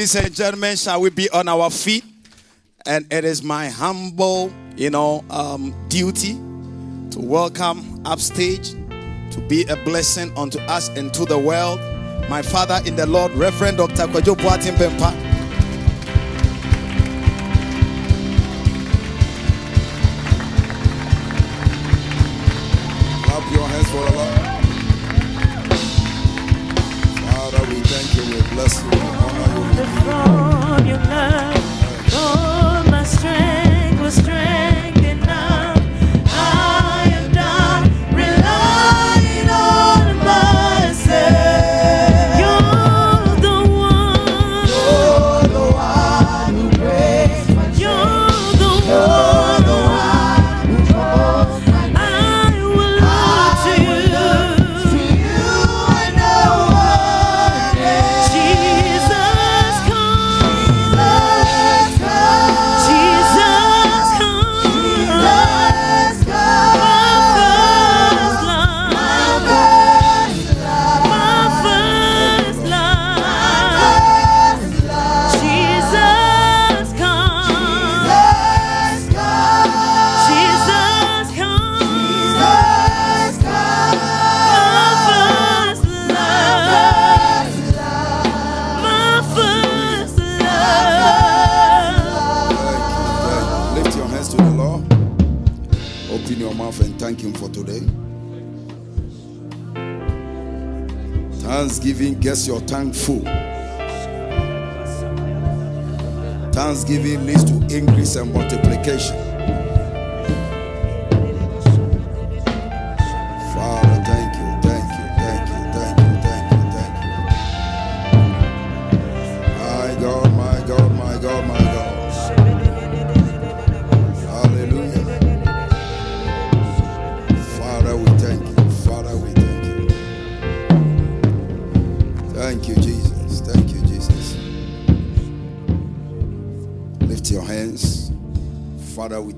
Ladies and gentlemen, shall we be on our feet? And it is my humble, you know, um, duty to welcome upstage to be a blessing unto us and to the world. My father in the Lord, Reverend Dr. Kwadwo Boateng Bempah. Clap your hands for Lord. Father, we thank you, we bless you,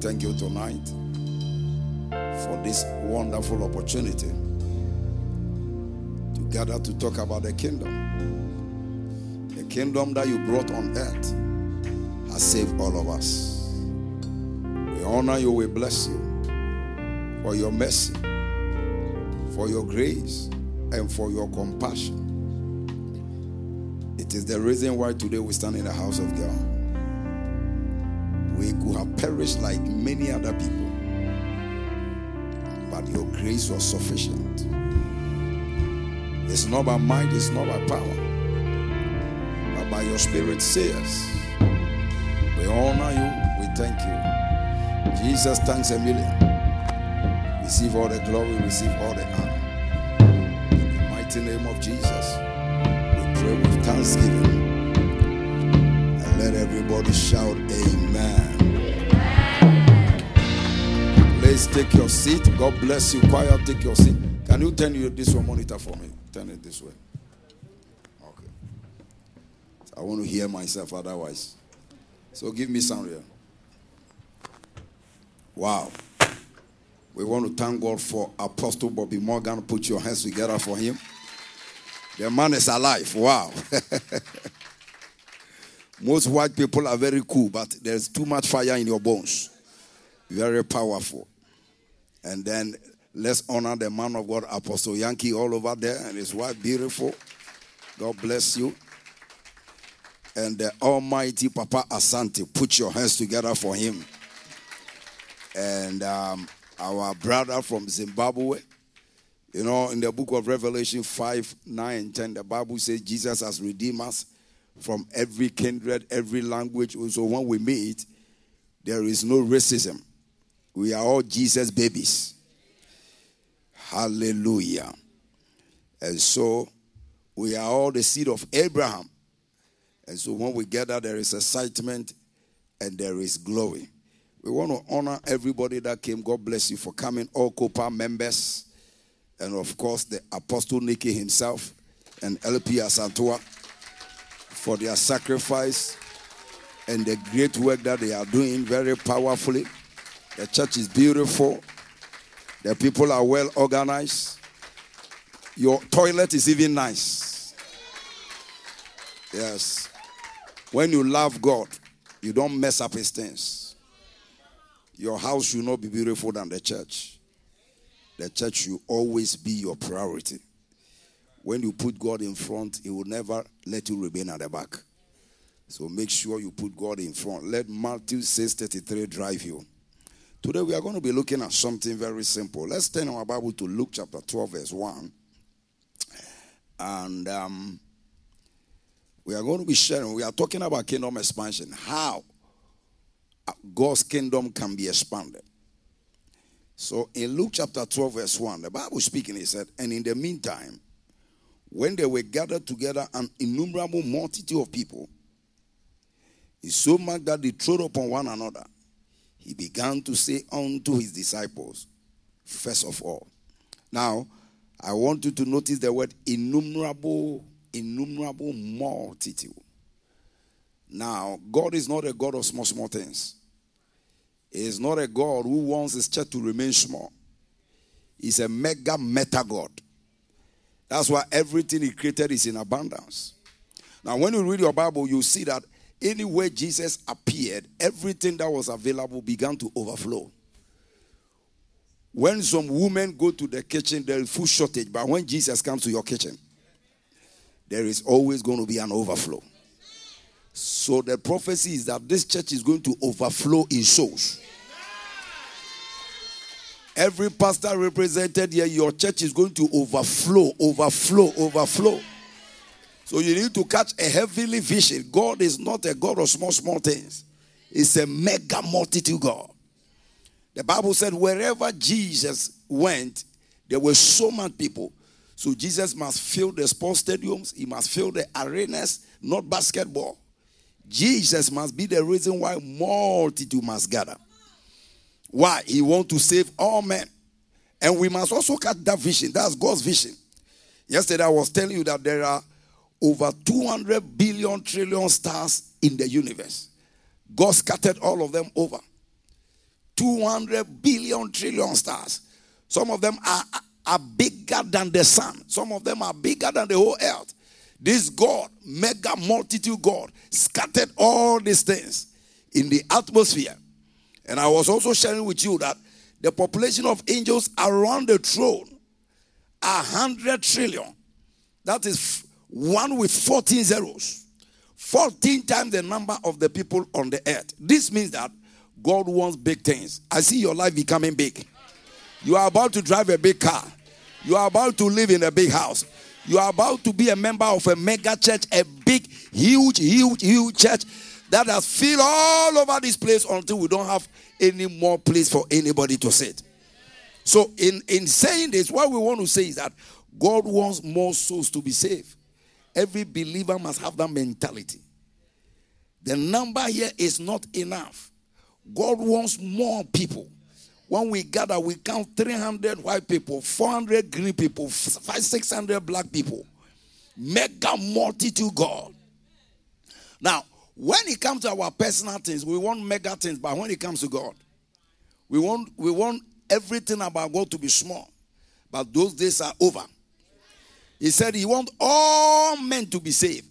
thank you tonight for this wonderful opportunity to gather to talk about the kingdom. The kingdom that you brought on earth has saved all of us. We honor you, we bless you for your mercy, for your grace, and for your compassion. It is the reason why today we stand in the house of God. We could have perished like many other people, but your grace was sufficient. It's not by might, it's not by power, but by your spirit, say us. We honor you, we thank you. Jesus, thanks a million. Receive all the glory, receive all the honor. In the mighty name of Jesus, we pray with thanksgiving. And let everybody shout, Amen. Please take your seat. God bless you. Choir, take your seat. Can you turn your this one monitor for me? Turn it this way. Okay. I want to hear myself otherwise. So give me sound here. Wow. We want to thank God for Apostle Bobby Morgan. Put your hands together for him. The man is alive. Wow. Most white people are very cool, but there's too much fire in your bones. Very powerful. And then let's honor the man of God, Apostle Yankee, all over there, and his wife, beautiful. God bless you. And the Almighty Papa Asante, put your hands together for him. And um, our brother from Zimbabwe, you know, in the book of Revelation 5 9 10, the Bible says Jesus has redeemed us from every kindred, every language. So when we meet, there is no racism. We are all Jesus babies. Hallelujah. And so we are all the seed of Abraham. And so when we gather, there is excitement and there is glory. We want to honor everybody that came. God bless you for coming, all COPA members, and of course, the Apostle Nicky himself and LP Asantua for their sacrifice and the great work that they are doing very powerfully. The church is beautiful, the people are well organized. Your toilet is even nice. Yes. When you love God, you don't mess up his things. Your house should not be beautiful than the church. The church should always be your priority. When you put God in front, He will never let you remain at the back. So make sure you put God in front. Let Matthew 6:33 drive you. Today we are going to be looking at something very simple. Let's turn our Bible to Luke chapter 12, verse 1. And um, we are going to be sharing, we are talking about kingdom expansion, how God's kingdom can be expanded. So in Luke chapter 12, verse 1, the Bible speaking, he said, And in the meantime, when they were gathered together, an innumerable multitude of people, is so much that they trod upon one another, he began to say unto his disciples, First of all. Now, I want you to notice the word innumerable, innumerable multitude. Now, God is not a God of small, small things. He is not a God who wants his church to remain small. He's a mega meta God. That's why everything he created is in abundance. Now, when you read your Bible, you see that anywhere Jesus appeared, everything that was available began to overflow. When some women go to the kitchen, there is food shortage, but when Jesus comes to your kitchen, there is always going to be an overflow. So the prophecy is that this church is going to overflow in souls. Every pastor represented here, your church is going to overflow, overflow, overflow. So you need to catch a heavenly vision. God is not a God of small, small things, It's a mega multitude God. The Bible said, wherever Jesus went, there were so many people. So Jesus must fill the sports stadiums, he must fill the arenas, not basketball. Jesus must be the reason why multitude must gather. Why? He want to save all men. And we must also catch that vision. That's God's vision. Yesterday I was telling you that there are over 200 billion trillion stars in the universe. God scattered all of them over. 200 billion trillion stars. Some of them are, are bigger than the sun. Some of them are bigger than the whole earth. This God, mega multitude God, scattered all these things in the atmosphere. And I was also sharing with you that the population of angels around the throne are 100 trillion. That is one with 14 zeros. 14 times the number of the people on the earth. This means that God wants big things. I see your life becoming big. You are about to drive a big car. You are about to live in a big house. You are about to be a member of a mega church, a big, huge, huge, huge church that has filled all over this place until we don't have any more place for anybody to sit. So, in, in saying this, what we want to say is that God wants more souls to be saved. Every believer must have that mentality. The number here is not enough. God wants more people. When we gather, we count 300 white people, 400 green people, 500, 600 black people. Mega multitude God. Now, when it comes to our personal things, we want mega things, but when it comes to God, we want we want everything about God to be small. But those days are over. He said he wants all men to be saved.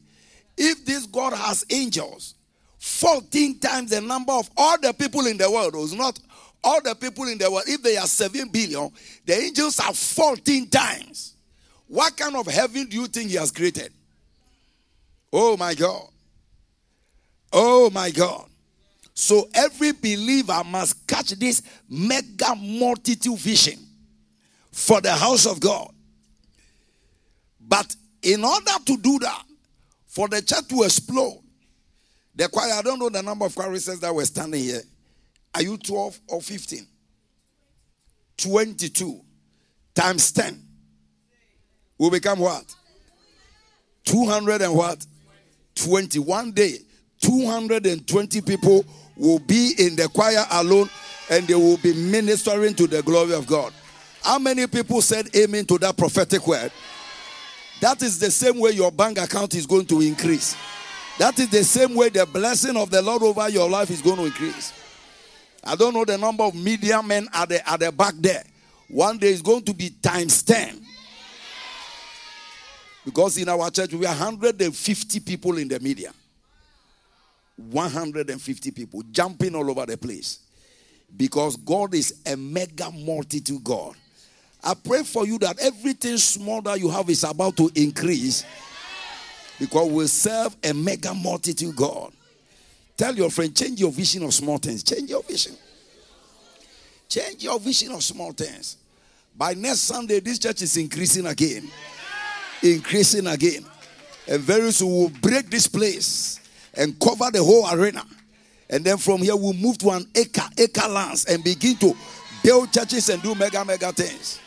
If this God has angels, 14 times the number of all the people in the world, was not all the people in the world, if they are 7 billion, the angels are 14 times. What kind of heaven do you think he has created? Oh my God. Oh my God. So every believer must catch this mega multitude vision for the house of God. But in order to do that, for the church to explode, the choir, I don't know the number of choristers that were standing here. Are you 12 or 15? 22 times 10 will become what? 200 and what? 21 day. 220 people will be in the choir alone and they will be ministering to the glory of God. How many people said amen to that prophetic word? That is the same way your bank account is going to increase. That is the same way the blessing of the Lord over your life is going to increase. I don't know the number of media men at the, at the back there. One day is going to be times 10. Because in our church, we are 150 people in the media. 150 people jumping all over the place because God is a mega multitude God. I pray for you that everything small that you have is about to increase because we serve a mega multitude God. Tell your friend, change your vision of small things. Change your vision. Change your vision of small things. By next Sunday, this church is increasing again. Increasing again. And very soon we'll break this place and cover the whole arena. And then from here we'll move to an acre, acre lands and begin to build churches and do mega, mega things.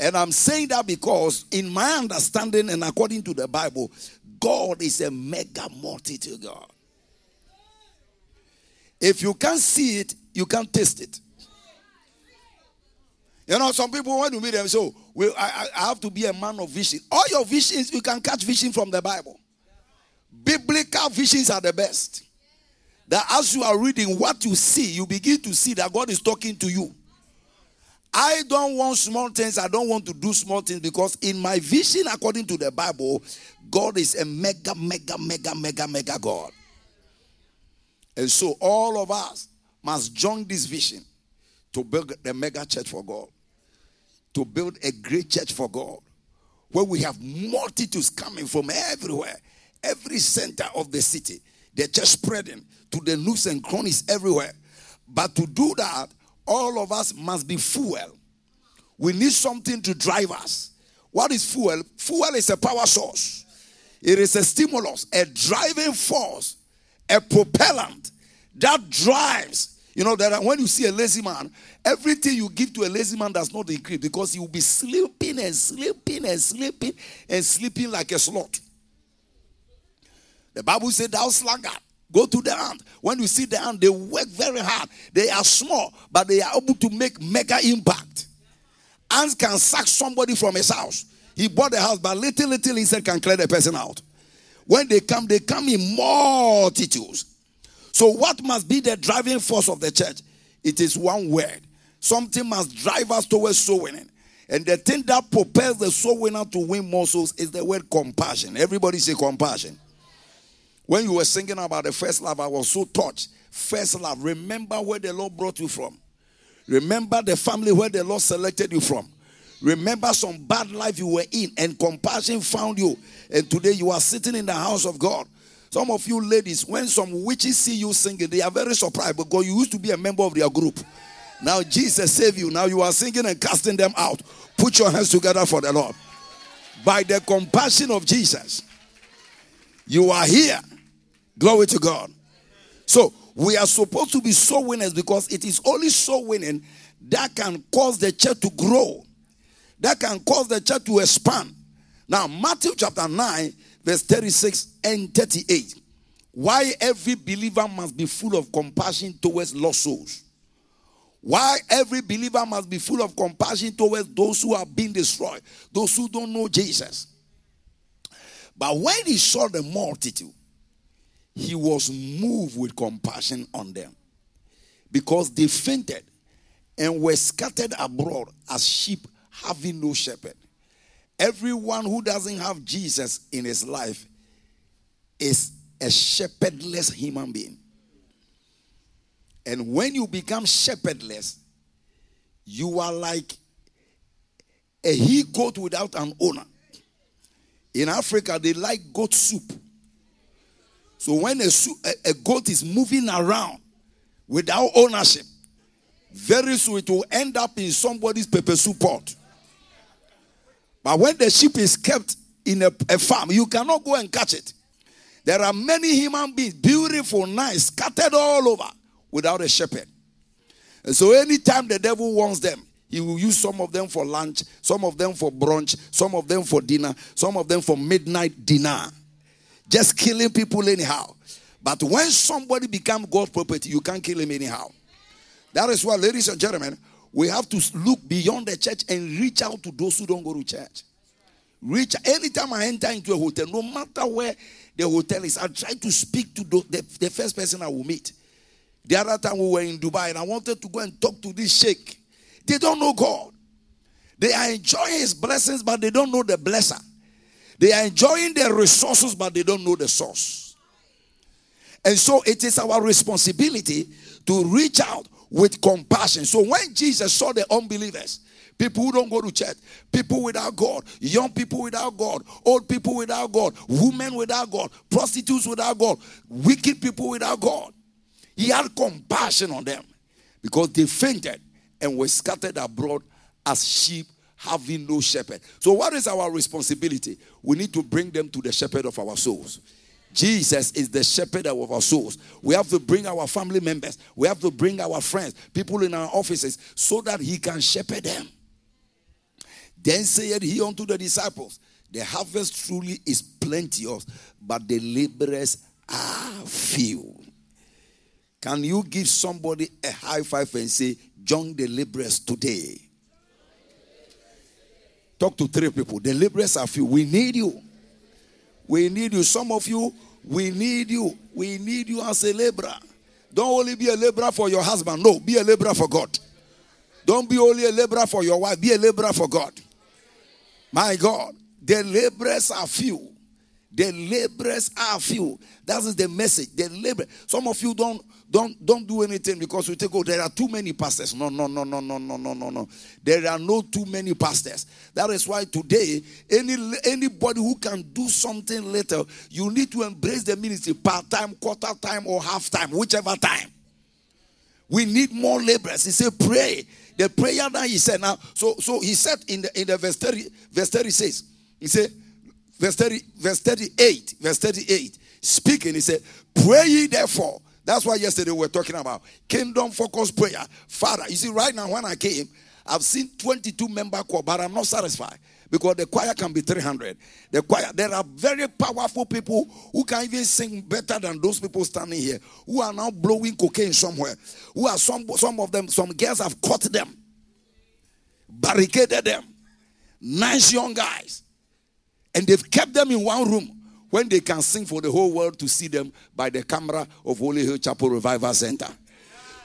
And I'm saying that because, in my understanding and according to the Bible, God is a mega multitude God. If you can't see it, you can't taste it. You know, some people want to meet them, so well, I, I have to be a man of vision. All your visions, you can catch vision from the Bible. Biblical visions are the best. That as you are reading what you see, you begin to see that God is talking to you. I don't want small things. I don't want to do small things because in my vision, according to the Bible, God is a mega, mega, mega, mega, mega God. And so all of us must join this vision to build the mega church for God to build a great church for God where we have multitudes coming from everywhere, every center of the city. They're just spreading to the nooks and crannies everywhere. But to do that, all of us must be fuel. We need something to drive us. What is fuel? Fuel is a power source, it is a stimulus, a driving force, a propellant that drives you know that when you see a lazy man, everything you give to a lazy man does not increase because he will be sleeping and sleeping and sleeping and sleeping like a sloth. The Bible said, Thou sluggard, go to the ant. When you see the ant, they work very hard. They are small, but they are able to make mega impact. Ants can sack somebody from his house. He bought the house, but little, little insect can clear the person out. When they come, they come in multitudes. So, what must be the driving force of the church? It is one word. Something must drive us towards soul winning. And the thing that propels the soul winner to win more souls is the word compassion. Everybody say compassion. When you were singing about the first love, I was so touched. First love. Remember where the Lord brought you from. Remember the family where the Lord selected you from. Remember some bad life you were in, and compassion found you. And today you are sitting in the house of God. Some of you ladies, when some witches see you singing, they are very surprised because you used to be a member of their group. Now Jesus saved you. Now you are singing and casting them out. Put your hands together for the Lord. By the compassion of Jesus, you are here. Glory to God. So we are supposed to be soul winners because it is only soul winning that can cause the church to grow, that can cause the church to expand. Now, Matthew chapter 9 verse 36 and 38. Why every believer must be full of compassion towards lost souls. Why every believer must be full of compassion towards those who are being destroyed, those who don't know Jesus. But when he saw the multitude, he was moved with compassion on them because they fainted and were scattered abroad as sheep having no shepherd. Everyone who doesn't have Jesus in his life is a shepherdless human being. And when you become shepherdless, you are like a he goat without an owner. In Africa, they like goat soup. So when a, a, goat is moving around without ownership, very soon it will end up in somebody's pepper soup pot. But when the sheep is kept in a, a farm, you cannot go and catch it. There are many human beings, beautiful, nice, scattered all over without a shepherd. And so anytime the devil wants them, he will use some of them for lunch, some of them for brunch, some of them for dinner, some of them for midnight dinner. Just killing people anyhow. But when somebody becomes God's property, you can't kill him anyhow. That is why, ladies and gentlemen, we have to look beyond the church and reach out to those who don't go to church. Reach anytime I enter into a hotel, no matter where the hotel is, I try to speak to the, the, the first person I will meet. The other time we were in Dubai and I wanted to go and talk to this sheikh. They don't know God. They are enjoying his blessings, but they don't know the blesser. They are enjoying their resources, but they don't know the source. And so it is our responsibility to reach out with compassion. So when Jesus saw the unbelievers, people who don't go to church, people without God, young people without God, old people without God, women without God, prostitutes without God, wicked people without God, he had compassion on them because they fainted and were scattered abroad as sheep having no shepherd. So, what is our responsibility? We need to bring them to the shepherd of our souls. Jesus is the shepherd of our souls. We have to bring our family members, we have to bring our friends, people in our offices, so that he can shepherd them. Then said he unto the disciples, The harvest truly is plenteous, but the laborers are few. Can you give somebody a high five and say, Join the laborers today? Talk to three people. The laborers are few. We need you. We need you. Some of you, we need you. We need you as a laborer. Don't only be a laborer for your husband. No, be a laborer for God. Don't be only a laborer for your wife. Be a laborer for God. My God, the laborers are few. The laborers are few. That is the message. The labor. Some of you don't don't don't do anything because you think, oh, there are too many pastors. No, no, no, no, no, no, no, no, no. There are no too many pastors. That is why today, any anybody who can do something little, you need to embrace the ministry part time, quarter time, or half time, whichever time. We need more laborers. He said, pray. The prayer that he said now. So so he said in the in the verse 30, verse 30 says, he said, verse 30, verse 38, verse 38, speaking, he said, Pray ye therefore that's why yesterday we were talking about kingdom focused prayer. Father, you see, right now when I came, I've seen 22 member choir, but I'm not satisfied because the choir can be 300. The choir, there are very powerful people who can even sing better than those people standing here, who are now blowing cocaine somewhere. Who are some some of them, some girls have caught them, barricaded them. Nice young guys, and they've kept them in one room when they can sing for the whole world to see them by the camera of Holy Hill Chapel Revival Center.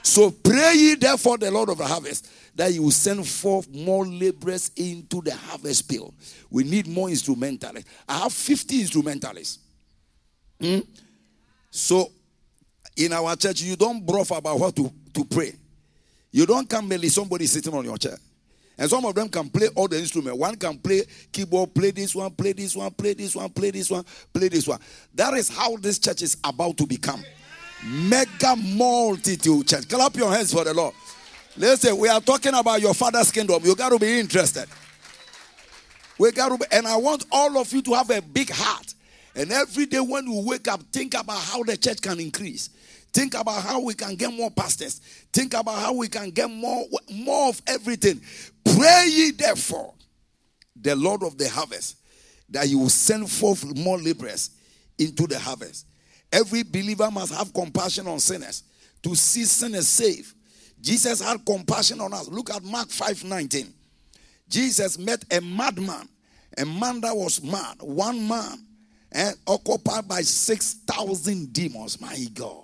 So pray ye therefore the Lord of the harvest that he will send forth more laborers into the harvest field. We need more instrumentalists. I have 50 instrumentalists. Hmm? So in our church, you don't bluff about what to, to pray. You don't come merely somebody sitting on your chair. And some of them can play all the instruments. One can play keyboard, play this one, play this one, play this one, play this one, play this one. That is how this church is about to become. Mega multitude church. Clap your hands for the Lord. Listen, we are talking about your father's kingdom. You got to be interested. We got to be, and I want all of you to have a big heart. And every day when you wake up, think about how the church can increase. Think about how we can get more pastors. Think about how we can get more, more of everything. Pray ye therefore the Lord of the harvest that you will send forth more laborers into the harvest. Every believer must have compassion on sinners to see sinners saved. Jesus had compassion on us. Look at Mark 5 19. Jesus met a madman, a man that was mad, one man, and occupied by 6,000 demons. My God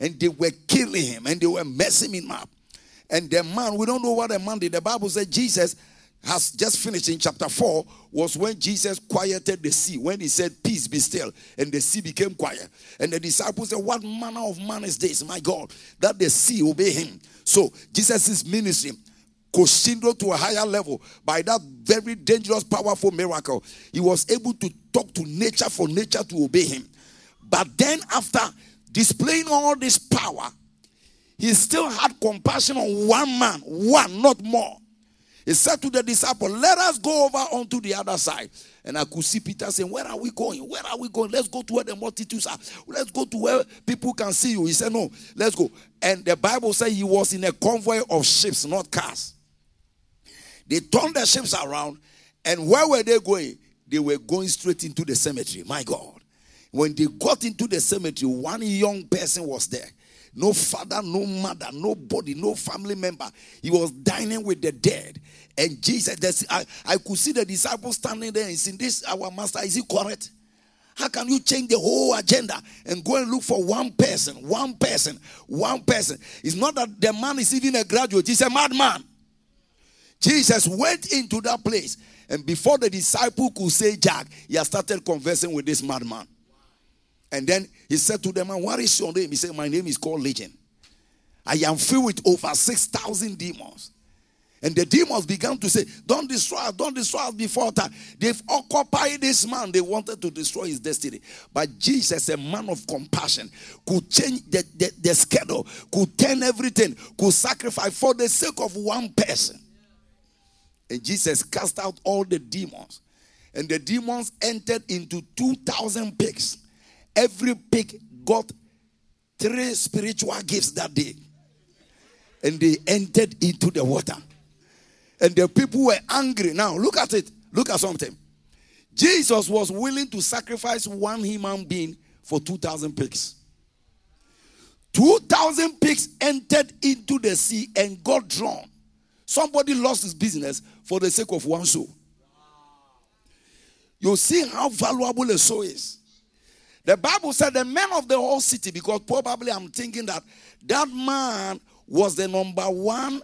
and they were killing him and they were messing him up. And the man, we don't know what the man did. The Bible said Jesus has just finished in chapter 4 was when Jesus quieted the sea. When he said, Peace be still, and the sea became quiet. And the disciples said, What manner of man is this, my God, that the sea obey him? So Jesus' ministry crescendo to a higher level by that very dangerous, powerful miracle. He was able to talk to nature for nature to obey him. But then, after displaying all this power, he still had compassion on one man, one, not more. He said to the disciple, Let us go over onto the other side. And I could see Peter saying, Where are we going? Where are we going? Let's go to where the multitudes are. Let's go to where people can see you. He said, No, let's go. And the Bible says he was in a convoy of ships, not cars. They turned the ships around, and where were they going? They were going straight into the cemetery. My God. When they got into the cemetery, one young person was there. No father, no mother, nobody, no family member. He was dining with the dead. And Jesus, I, I could see the disciples standing there and saying, This our master, is he correct? How can you change the whole agenda and go and look for one person, one person, one person? It's not that the man is even a graduate, he's a madman. Jesus went into that place, and before the disciple could say Jack, he had started conversing with this madman. And then he said to the man, What is your name? He said, My name is called Legion. I am filled with over 6,000 demons. And the demons began to say, Don't destroy us, don't destroy us before time. They've occupied this man. They wanted to destroy his destiny. But Jesus, a man of compassion, could change the, the, the schedule, could turn everything, could sacrifice for the sake of one person. And Jesus cast out all the demons. And the demons entered into 2,000 pigs. Every pig got three spiritual gifts that day. And they entered into the water. And the people were angry. Now, look at it. Look at something. Jesus was willing to sacrifice one human being for 2,000 pigs. 2,000 pigs entered into the sea and got drawn. Somebody lost his business for the sake of one soul. You see how valuable a soul is. The Bible said the men of the whole city, because probably I'm thinking that that man was the number one,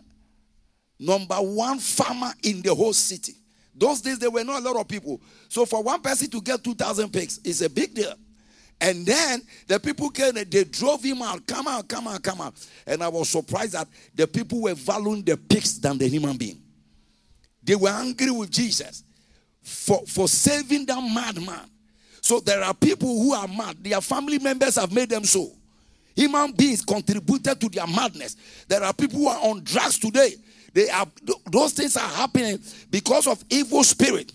number one farmer in the whole city. Those days there were not a lot of people. So for one person to get 2,000 pigs is a big deal. And then the people came and they drove him out. Come out, come out, come out. And I was surprised that the people were valuing the pigs than the human being. They were angry with Jesus for, for saving that madman. So there are people who are mad. Their family members have made them so. Human beings contributed to their madness. There are people who are on drugs today. They are those things are happening because of evil spirit.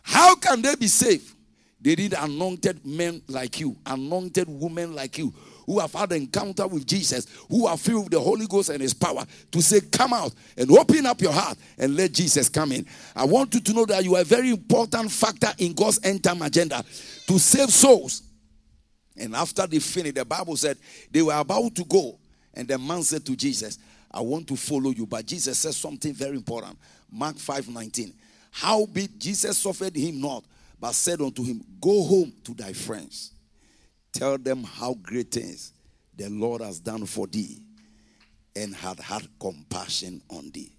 How can they be saved? They need anointed men like you, anointed women like you, who have had encounter with Jesus, who are filled with the Holy Ghost and His power, to say, Come out and open up your heart and let Jesus come in. I want you to know that you are a very important factor in God's end time agenda to save souls. And after they finished, the Bible said they were about to go. And the man said to Jesus, I want to follow you. But Jesus said something very important. Mark 5 19. How be Jesus suffered him not, but said unto him, Go home to thy friends. Tell them how great things the Lord has done for thee and had had compassion on thee.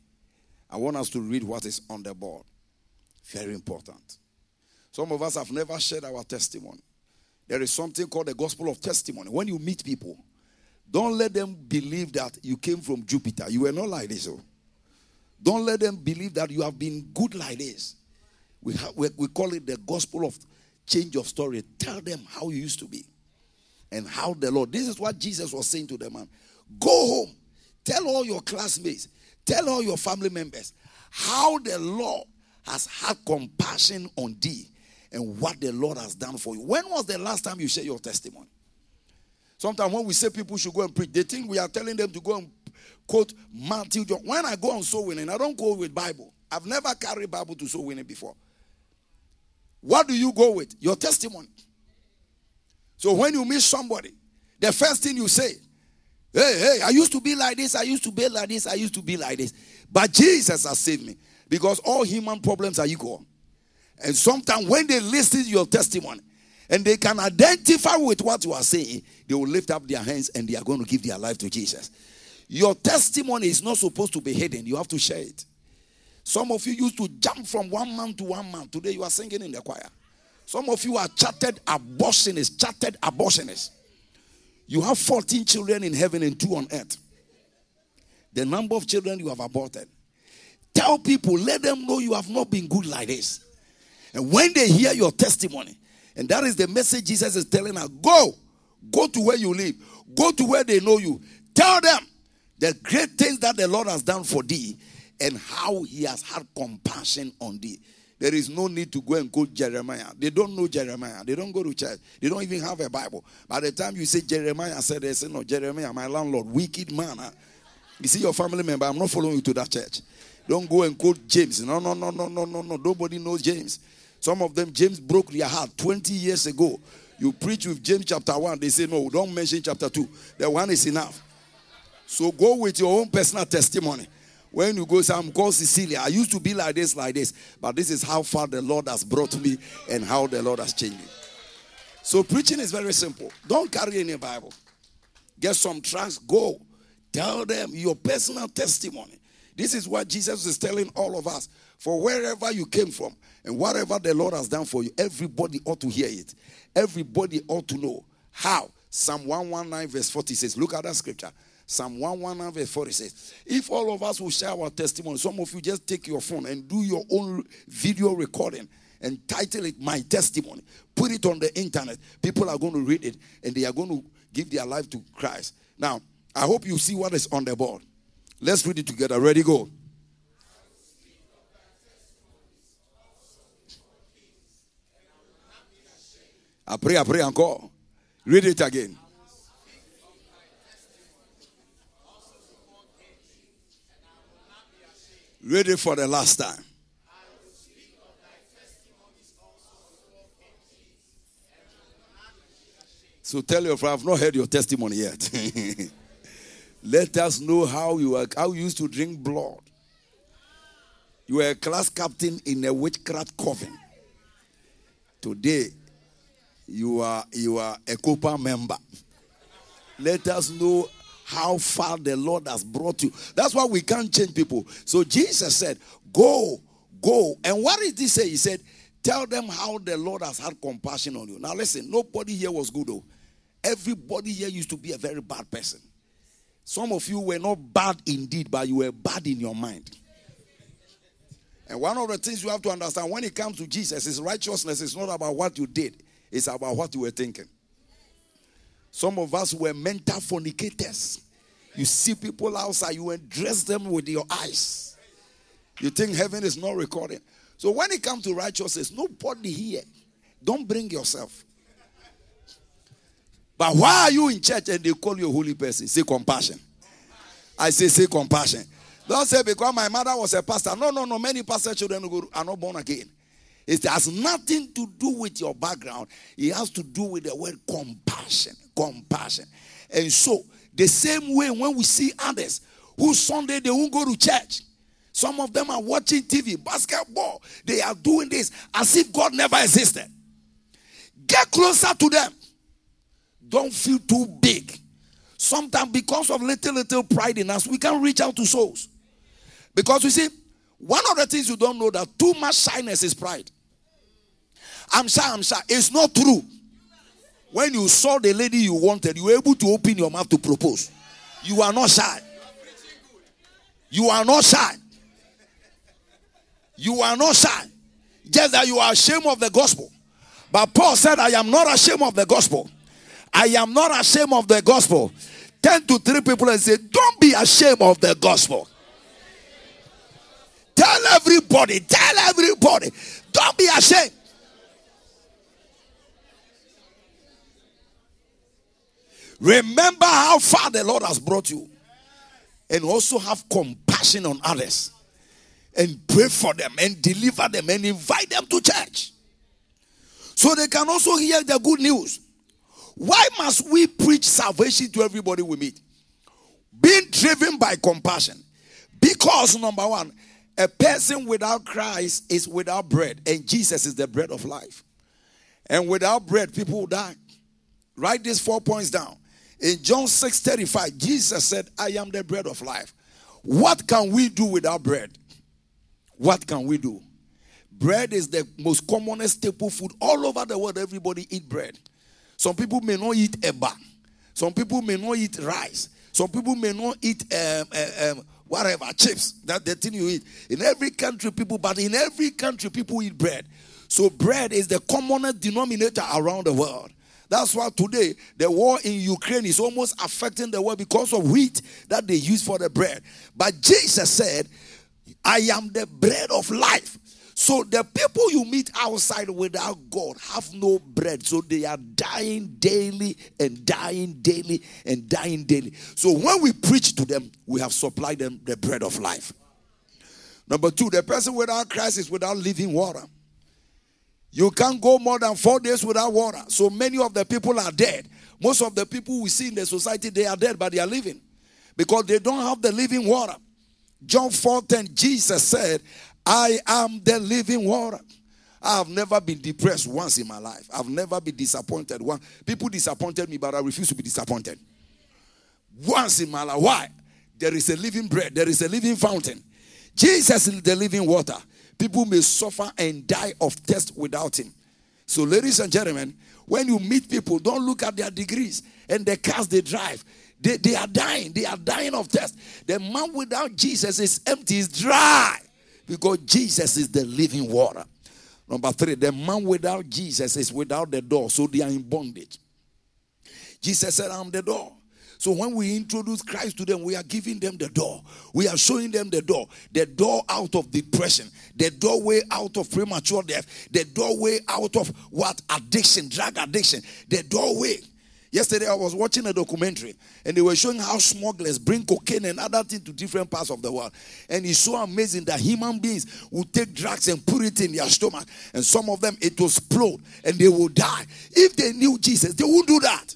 I want us to read what is on the board. Very important. Some of us have never shared our testimony. There is something called the gospel of testimony. When you meet people, don't let them believe that you came from Jupiter. You were not like this. Oh. Don't let them believe that you have been good like this. We, have, we, we call it the gospel of change of story. Tell them how you used to be and how the Lord. This is what Jesus was saying to the man. Go home. Tell all your classmates, tell all your family members how the Lord has had compassion on thee and what the Lord has done for you. When was the last time you shared your testimony? Sometimes when we say people should go and preach, they think we are telling them to go and quote Matthew. John. When I go on soul winning, I don't go with Bible. I've never carried Bible to soul winning before. What do you go with? Your testimony. So when you meet somebody, the first thing you say, hey, hey, I used to be like this, I used to be like this, I used to be like this. But Jesus has saved me. Because all human problems are equal. And sometimes when they listen to your testimony and they can identify with what you are saying, they will lift up their hands and they are going to give their life to Jesus. Your testimony is not supposed to be hidden, you have to share it. Some of you used to jump from one man to one man. Today you are singing in the choir. Some of you are chartered abortionists, chartered abortionists. You have 14 children in heaven and two on earth. The number of children you have aborted. Tell people, let them know you have not been good like this. And when they hear your testimony, and that is the message Jesus is telling us go, go to where you live, go to where they know you. Tell them the great things that the Lord has done for thee and how he has had compassion on thee. There is no need to go and quote Jeremiah. They don't know Jeremiah. They don't go to church. They don't even have a Bible. By the time you say Jeremiah said, they say, No, Jeremiah, my landlord, wicked man. You see your family member, I'm not following you to that church. Don't go and quote James. No, no, no, no, no, no, no. Nobody knows James. Some of them, James broke their heart 20 years ago. You preach with James chapter 1, they say, No, don't mention chapter 2. The one is enough. So go with your own personal testimony. When you go say, I'm called Cecilia, I used to be like this, like this, but this is how far the Lord has brought me and how the Lord has changed me. So preaching is very simple. Don't carry any Bible. Get some tracts, go. Tell them your personal testimony. This is what Jesus is telling all of us. For wherever you came from and whatever the Lord has done for you, everybody ought to hear it. Everybody ought to know How? Psalm 119, verse 40 says, Look at that scripture. Psalm 119, verse 40 says, If all of us will share our testimony, some of you just take your phone and do your own video recording and title it My Testimony. Put it on the internet. People are going to read it and they are going to give their life to Christ. Now, I hope you see what is on the board. Let's read it together. Ready, go. I pray, I pray and call. Read it again. Read it for the last time. So tell your friend, I've not heard your testimony yet. Let us know how you are, how you used to drink blood. You were a class captain in a witchcraft coven. Today, you are you are a Copa member. Let us know how far the Lord has brought you. That's why we can't change people. So Jesus said, Go, go. And what did he say? He said, Tell them how the Lord has had compassion on you. Now listen, nobody here was good though. Everybody here used to be a very bad person. Some of you were not bad indeed, but you were bad in your mind. And one of the things you have to understand when it comes to Jesus, his righteousness is not about what you did, it's about what you were thinking. Some of us were mental fornicators. You see people outside, you address them with your eyes. You think heaven is not recording. So when it comes to righteousness, nobody here. Don't bring yourself. But why are you in church and they call you a holy person? Say compassion. I say, say compassion. Don't say because my mother was a pastor. No, no, no. Many pastor children are not born again. It has nothing to do with your background. It has to do with the word compassion. Compassion. And so, the same way when we see others who Sunday they won't go to church. Some of them are watching TV, basketball. They are doing this as if God never existed. Get closer to them. Don't feel too big. Sometimes, because of little, little pride in us, we can reach out to souls. Because you see, one of the things you don't know that too much shyness is pride. I'm shy, I'm shy. It's not true. When you saw the lady you wanted, you were able to open your mouth to propose. You are not shy. You are not shy. You are not shy. Just that you are ashamed of the gospel. But Paul said, I am not ashamed of the gospel. I am not ashamed of the gospel. Turn to three people and say, Don't be ashamed of the gospel. Tell everybody, tell everybody, don't be ashamed. Remember how far the Lord has brought you. And also have compassion on others. And pray for them and deliver them and invite them to church. So they can also hear the good news. Why must we preach salvation to everybody we meet? Being driven by compassion. Because, number one, a person without Christ is without bread, and Jesus is the bread of life. And without bread, people will die. Write these four points down. In John 6 35, Jesus said, I am the bread of life. What can we do without bread? What can we do? Bread is the most commonest staple food all over the world. Everybody eat bread. Some people may not eat eba. Some people may not eat rice. Some people may not eat um, uh, um, whatever chips. That the thing you eat in every country, people. But in every country, people eat bread. So bread is the commonest denominator around the world. That's why today the war in Ukraine is almost affecting the world because of wheat that they use for the bread. But Jesus said, I am the bread of life. So the people you meet outside without God have no bread. So they are dying daily and dying daily and dying daily. So when we preach to them, we have supplied them the bread of life. Number two, the person without Christ is without living water. You can't go more than four days without water. So many of the people are dead. Most of the people we see in the society, they are dead, but they are living because they don't have the living water. John 4:10, Jesus said, I am the living water. I have never been depressed once in my life. I've never been disappointed. One people disappointed me, but I refuse to be disappointed. Once in my life. Why? There is a living bread, there is a living fountain. Jesus is the living water. People may suffer and die of thirst without him. So, ladies and gentlemen, when you meet people, don't look at their degrees and the cars they drive. They, they are dying. They are dying of thirst. The man without Jesus is empty, is dry. Because Jesus is the living water. Number three, the man without Jesus is without the door, so they are in bondage. Jesus said, I'm the door. So when we introduce Christ to them, we are giving them the door. We are showing them the door. The door out of depression, the doorway out of premature death, the doorway out of what? Addiction, drug addiction, the doorway. Yesterday I was watching a documentary and they were showing how smugglers bring cocaine and other things to different parts of the world. And it's so amazing that human beings will take drugs and put it in their stomach. And some of them it will explode and they will die. If they knew Jesus, they won't do that.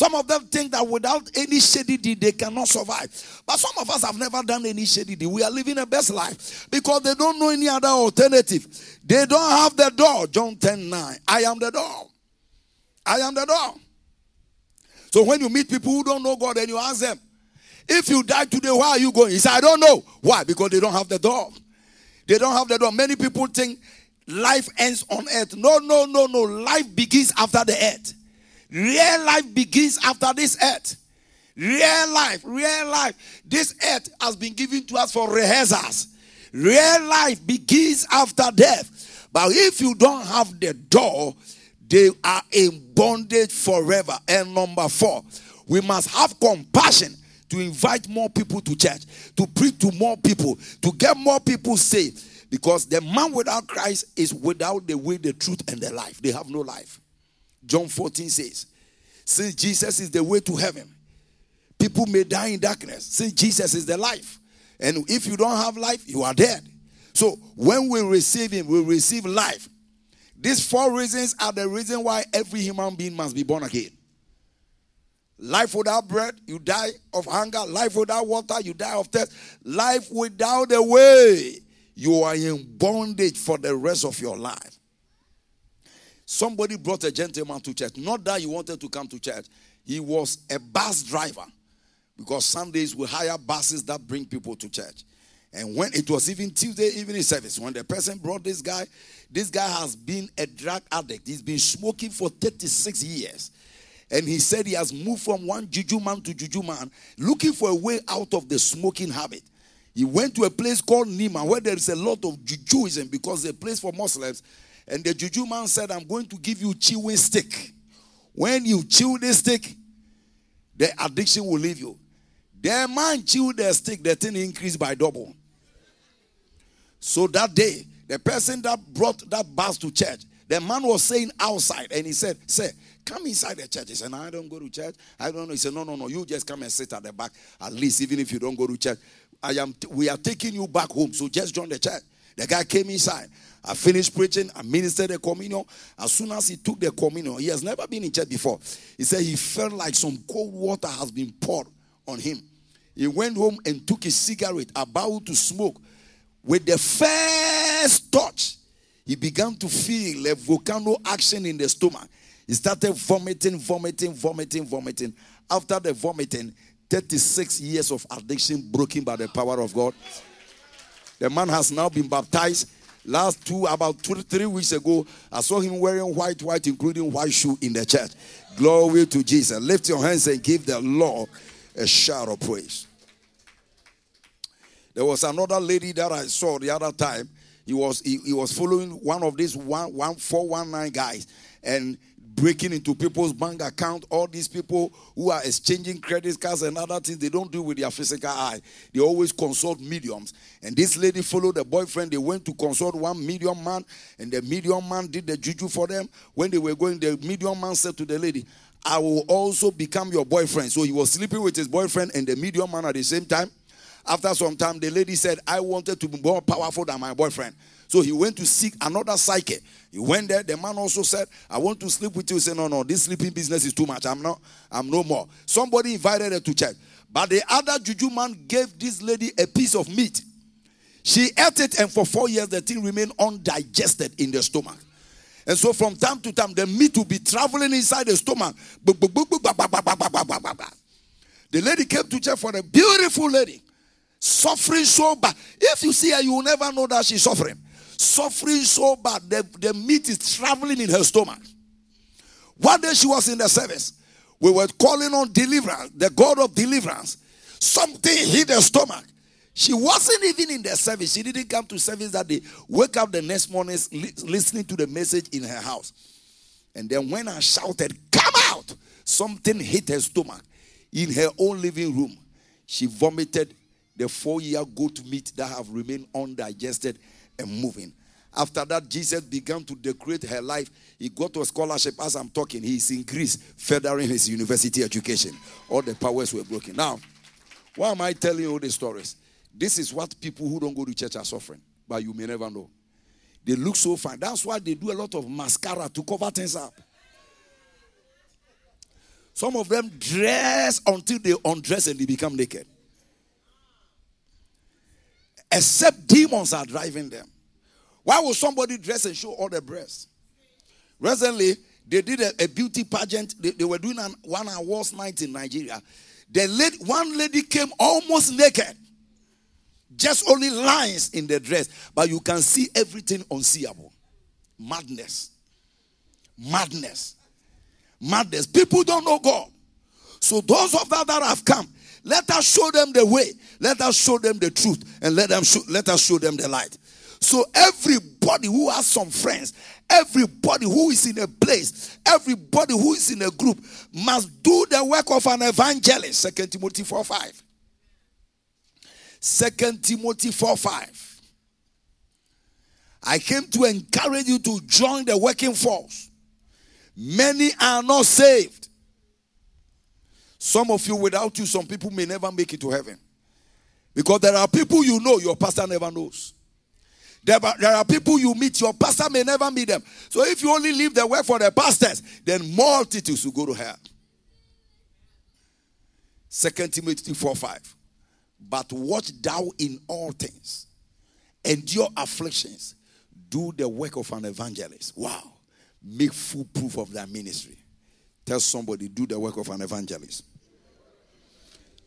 Some of them think that without any shady deed, they cannot survive. But some of us have never done any shady deed. We are living a best life because they don't know any other alternative. They don't have the door. John 10 9. I am the door. I am the door. So when you meet people who don't know God and you ask them, if you die today, where are you going? He said, I don't know. Why? Because they don't have the door. They don't have the door. Many people think life ends on earth. No, no, no, no. Life begins after the earth. Real life begins after this earth. Real life, real life. This earth has been given to us for rehearsals. Real life begins after death. But if you don't have the door, they are in bondage forever. And number four, we must have compassion to invite more people to church, to preach to more people, to get more people saved. Because the man without Christ is without the way, the truth, and the life. They have no life. John 14 says, Since Jesus is the way to heaven, people may die in darkness. Since Jesus is the life. And if you don't have life, you are dead. So when we receive Him, we receive life. These four reasons are the reason why every human being must be born again. Life without bread, you die of hunger. Life without water, you die of thirst. Life without the way, you are in bondage for the rest of your life. Somebody brought a gentleman to church. Not that he wanted to come to church, he was a bus driver. Because Sundays we hire buses that bring people to church. And when it was even Tuesday evening service, when the person brought this guy, this guy has been a drug addict. He's been smoking for 36 years. And he said he has moved from one juju man to juju man, looking for a way out of the smoking habit. He went to a place called Nima where there is a lot of jujuism because it's a place for Muslims. And the juju man said, I'm going to give you chewing stick. When you chew this stick, the addiction will leave you. The man chewed the stick, the thing increased by double. So that day, the person that brought that bus to church, the man was saying outside, and he said, Sir, come inside the church. He said, no, I don't go to church. I don't know. He said, No, no, no. You just come and sit at the back. At least, even if you don't go to church, I am we are taking you back home. So just join the church. The guy came inside. I finished preaching. I ministered the communion. As soon as he took the communion, he has never been in church before. He said he felt like some cold water has been poured on him. He went home and took a cigarette, about to smoke. With the first touch, he began to feel a volcano action in the stomach. He started vomiting, vomiting, vomiting, vomiting. After the vomiting, 36 years of addiction broken by the power of God. The man has now been baptized. Last two, about two, three weeks ago, I saw him wearing white, white, including white shoe in the church. Glory to Jesus. Lift your hands and give the Lord a shout of praise. There was another lady that I saw the other time. He was he, he was following one of these one one four one nine guys and breaking into people's bank account. All these people who are exchanging credit cards and other things, they don't do with their physical eye. They always consult mediums. And this lady followed the boyfriend. They went to consult one medium man, and the medium man did the juju for them. When they were going, the medium man said to the lady, I will also become your boyfriend. So he was sleeping with his boyfriend and the medium man at the same time. After some time, the lady said, I wanted to be more powerful than my boyfriend. So he went to seek another psyche. He went there. The man also said, I want to sleep with you. He said, No, no, this sleeping business is too much. I'm not, I'm no more. Somebody invited her to church. But the other juju man gave this lady a piece of meat. She ate it, and for four years, the thing remained undigested in the stomach. And so, from time to time, the meat will be traveling inside the stomach. The lady came to church for a beautiful lady suffering so bad. If you see her, you will never know that she's suffering. Suffering so bad, the, the meat is traveling in her stomach. One day she was in the service. We were calling on deliverance, the God of deliverance. Something hit her stomach. She wasn't even in the service. She didn't come to service that day. Wake up the next morning listening to the message in her house. And then when I shouted, Come out! Something hit her stomach in her own living room. She vomited the four year goat meat that have remained undigested and moving. After that, Jesus began to decorate her life. He got a scholarship as I'm talking. He's in Greece, furthering his university education. All the powers were broken. Now, why am I telling you all these stories? This is what people who don't go to church are suffering, but you may never know. They look so fine. That's why they do a lot of mascara to cover things up. Some of them dress until they undress and they become naked. Except demons are driving them. Why would somebody dress and show all the breasts? Recently, they did a, a beauty pageant. They, they were doing an one awards night in Nigeria. The lady, one lady came almost naked. Just only lines in the dress, but you can see everything unseeable. Madness. Madness. Madness. People don't know God. So those of that that have come, let us show them the way. Let us show them the truth. And let them show, let us show them the light. So everybody who has some friends, everybody who is in a place, everybody who is in a group must do the work of an evangelist. Second Timothy 4 5. Second Timothy 4 5. I came to encourage you to join the working force. Many are not saved. Some of you, without you, some people may never make it to heaven. Because there are people you know your pastor never knows. There are, there are people you meet, your pastor may never meet them. So if you only leave the work for the pastors, then multitudes will go to hell. Second Timothy 4 5. But watch thou in all things, endure afflictions, do the work of an evangelist. Wow. Make full proof of that ministry. Tell somebody, do the work of an evangelist.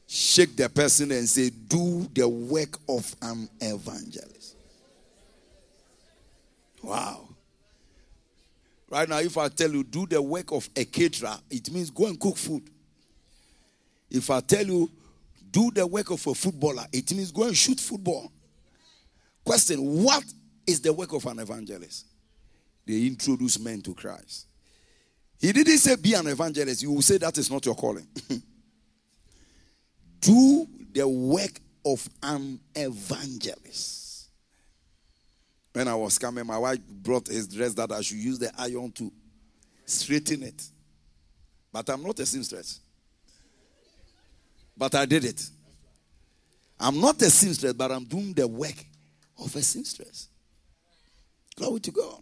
Shake the person and say, do the work of an evangelist. Wow. Right now, if I tell you, do the work of a caterer, it means go and cook food. If I tell you, do the work of a footballer, it means go and shoot football. Question What is the work of an evangelist? They introduce men to Christ. He didn't say be an evangelist. You will say that is not your calling. do the work of an evangelist. When I was coming, my wife brought his dress that I should use the iron to straighten it. But I'm not a seamstress. But I did it. I'm not a seamstress, but I'm doing the work of a seamstress. Glory to God.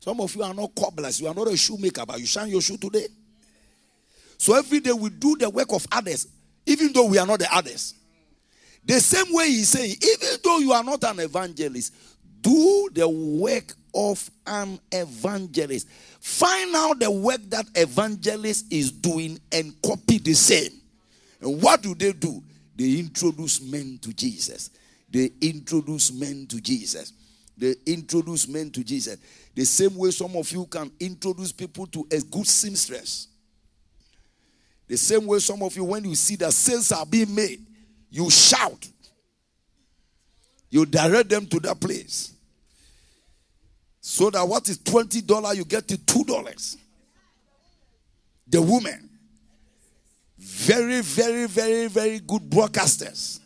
Some of you are not cobblers, you are not a shoemaker, but you shine your shoe today. So every day we do the work of others, even though we are not the others. The same way he's saying, even though you are not an evangelist, do the work of an evangelist. Find out the work that evangelist is doing and copy the same. And what do they do? They introduce men to Jesus. They introduce men to Jesus. They introduce men to Jesus. The same way some of you can introduce people to a good seamstress. The same way some of you, when you see that sales are being made, you shout. You direct them to that place. So that what is $20, you get to $2. The woman. Very, very, very, very good broadcasters.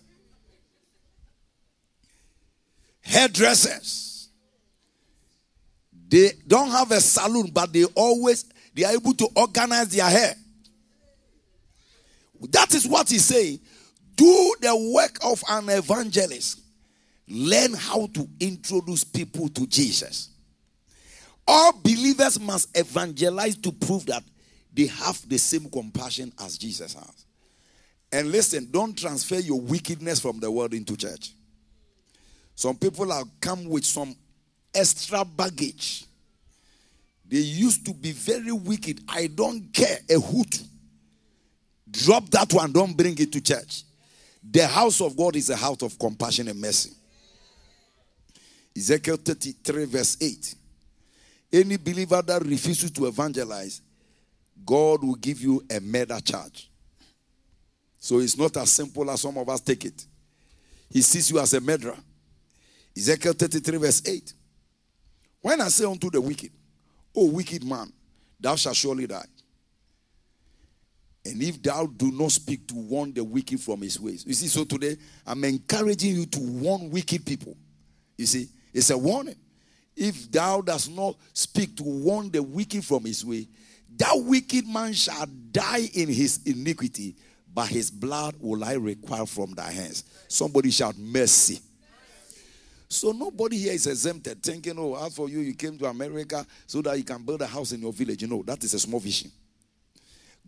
Hairdressers. They don't have a salon, but they always they are able to organize their hair. That is what he's saying. Do the work of an evangelist. Learn how to introduce people to Jesus. All believers must evangelize to prove that they have the same compassion as Jesus has. And listen, don't transfer your wickedness from the world into church. Some people have come with some extra baggage. They used to be very wicked. I don't care a hoot. Drop that one, don't bring it to church. The house of God is a house of compassion and mercy. Ezekiel 33, verse 8. Any believer that refuses to evangelize God will give you a murder charge. So it's not as simple as some of us take it. He sees you as a murderer. Ezekiel 33, verse 8. When I say unto the wicked, O wicked man, thou shalt surely die. And if thou do not speak to warn the wicked from his ways. You see, so today I'm encouraging you to warn wicked people. You see, it's a warning. If thou does not speak to warn the wicked from his way, that wicked man shall die in his iniquity, but his blood will I require from thy hands. Somebody shout mercy. So nobody here is exempted, thinking, oh, as for you, you came to America so that you can build a house in your village. You know, that is a small vision.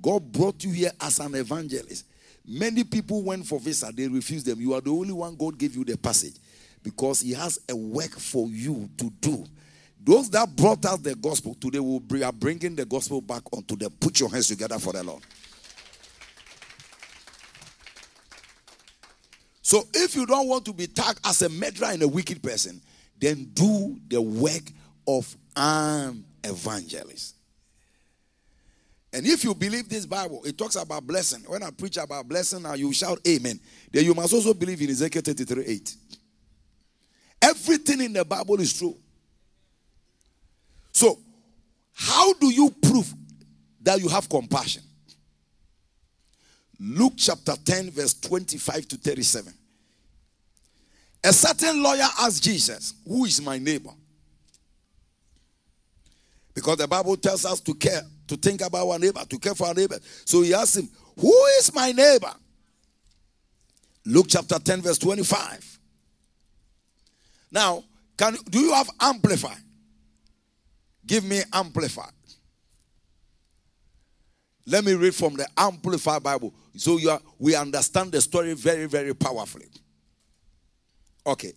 God brought you here as an evangelist. Many people went for visa, they refused them. You are the only one God gave you the passage because He has a work for you to do. Those that brought out the gospel today will be, are bringing the gospel back onto them. Put your hands together for the Lord. So if you don't want to be tagged as a murderer and a wicked person, then do the work of an evangelist. And if you believe this Bible, it talks about blessing. When I preach about blessing, now you shout amen. Then you must also believe in Ezekiel 33 8. Everything in the Bible is true. So, how do you prove that you have compassion? Luke chapter 10, verse 25 to 37. A certain lawyer asked Jesus, Who is my neighbor? Because the Bible tells us to care, to think about our neighbor, to care for our neighbor. So he asked him, Who is my neighbor? Luke chapter 10, verse 25. Now, can do you have amplify? Give me amplify. Let me read from the Amplified Bible so are, we understand the story very, very powerfully. Okay.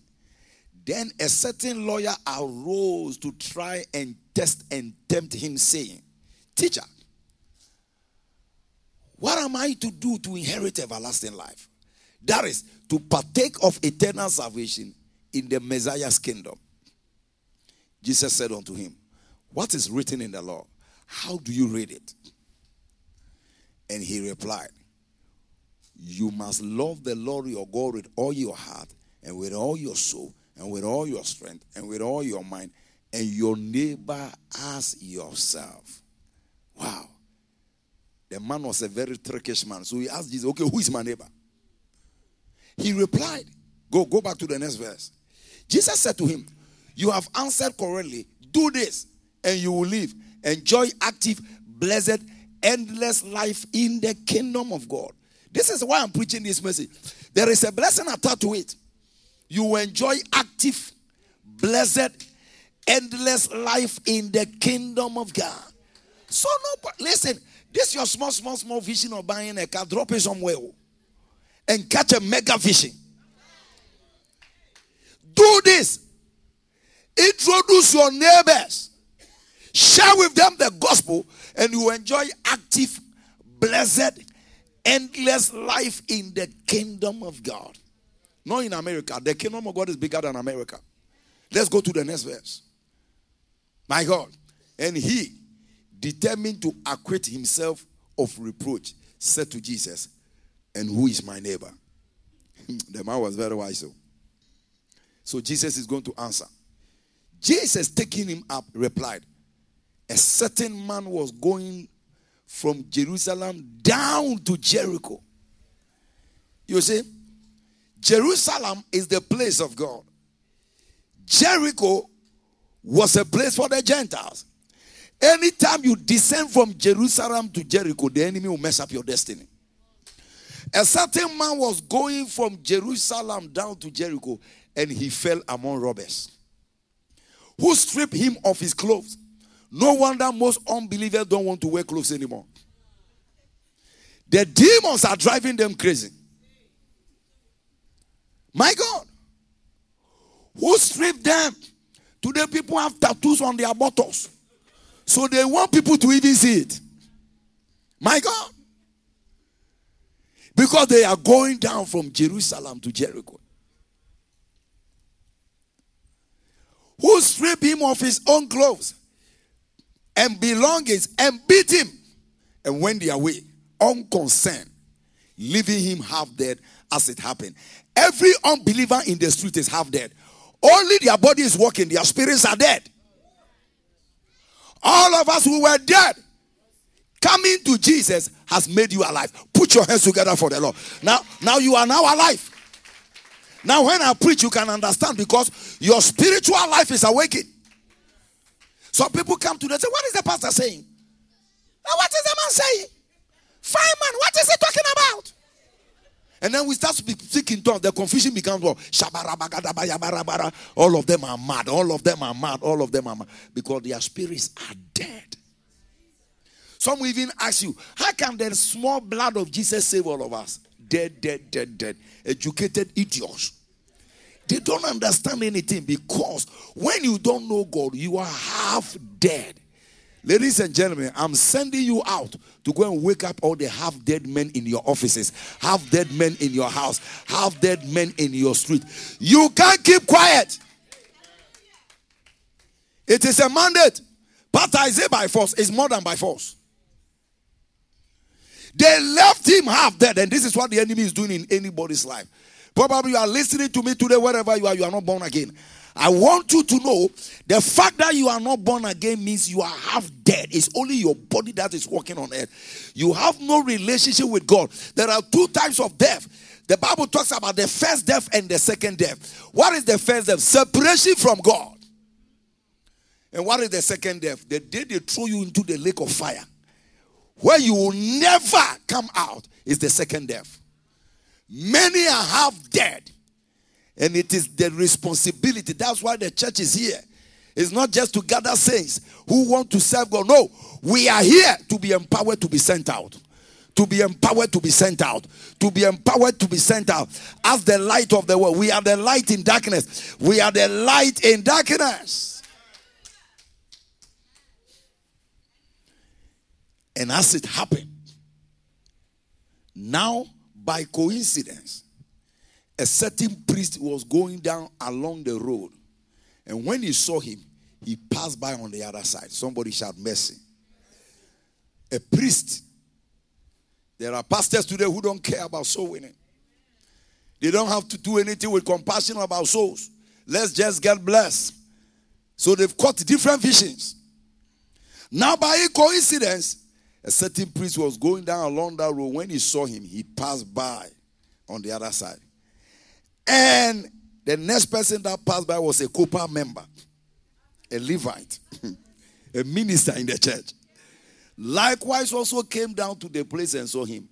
Then a certain lawyer arose to try and test and tempt him, saying, Teacher, what am I to do to inherit everlasting life? That is, to partake of eternal salvation in the Messiah's kingdom. Jesus said unto him, What is written in the law? How do you read it? And he replied, You must love the Lord your God with all your heart and with all your soul and with all your strength and with all your mind and your neighbor as yourself. Wow. The man was a very trickish man. So he asked Jesus, Okay, who is my neighbor? He replied, Go, go back to the next verse. Jesus said to him, You have answered correctly. Do this, and you will live. Enjoy active, blessed, endless life in the kingdom of God. This is why I'm preaching this message. There is a blessing attached to it. You enjoy active, blessed, endless life in the kingdom of God. So no, listen. This your small, small, small vision of buying a car. Drop it somewhere oh, and catch a mega vision. Do this. Introduce your neighbors. Share with them the gospel, and you enjoy active, blessed, endless life in the kingdom of God. Not in America. The kingdom of God is bigger than America. Let's go to the next verse. My God. And he, determined to acquit himself of reproach, said to Jesus, And who is my neighbor? Hmm, the man was very wise. So. so Jesus is going to answer. Jesus, taking him up, replied, A certain man was going from Jerusalem down to Jericho. You see, Jerusalem is the place of God. Jericho was a place for the Gentiles. Anytime you descend from Jerusalem to Jericho, the enemy will mess up your destiny. A certain man was going from Jerusalem down to Jericho and he fell among robbers who stripped him of his clothes. No wonder most unbelievers don't want to wear clothes anymore. The demons are driving them crazy. My God. Who stripped them? Today, people have tattoos on their bottles. So they want people to even see it. My God. Because they are going down from Jerusalem to Jericho. Who stripped him of his own clothes and belongings and beat him and went their way, unconcerned, leaving him half dead as it happened. Every unbeliever in the street is half dead. Only their body is working, their spirits are dead. All of us who were dead, coming to Jesus has made you alive. Put your hands together for the Lord. Now, now you are now alive. Now, when I preach, you can understand because your spiritual life is awakened. Some people come to and say, What is the pastor saying? "Ah, what is the man saying? Fine man, what is he talking about? And then we start to speak tongues. The confusion becomes? Shabarabagadabayabarabara. All of them are mad. All of them are mad. All of them are mad. Because their spirits are dead. Some will even ask you, how can the small blood of Jesus save all of us? Dead, dead, dead, dead. Educated idiots. They don't understand anything because when you don't know God, you are half dead. Ladies and gentlemen, I'm sending you out to go and wake up all the half dead men in your offices, half dead men in your house, half dead men in your street. You can't keep quiet. It is a mandate. But I say by force, it's more than by force. They left him half dead, and this is what the enemy is doing in anybody's life. Probably you are listening to me today, wherever you are, you are not born again. I want you to know the fact that you are not born again means you are half dead. It's only your body that is walking on earth. You have no relationship with God. There are two types of death. The Bible talks about the first death and the second death. What is the first death? Separation from God. And what is the second death? The day they throw you into the lake of fire, where you will never come out, is the second death. Many are half dead. And it is the responsibility. That's why the church is here. It's not just to gather saints who want to serve God. No, we are here to be empowered to be sent out. To be empowered to be sent out. To be empowered to be sent out. As the light of the world. We are the light in darkness. We are the light in darkness. And as it happened, now by coincidence, a certain priest was going down along the road. And when he saw him, he passed by on the other side. Somebody shout mercy. A priest. There are pastors today who don't care about soul winning. They don't have to do anything with compassion about souls. Let's just get blessed. So they've caught different visions. Now, by coincidence, a certain priest was going down along that road. When he saw him, he passed by on the other side. And the next person that passed by was a Copa member, a Levite, a minister in the church. Likewise, also came down to the place and saw him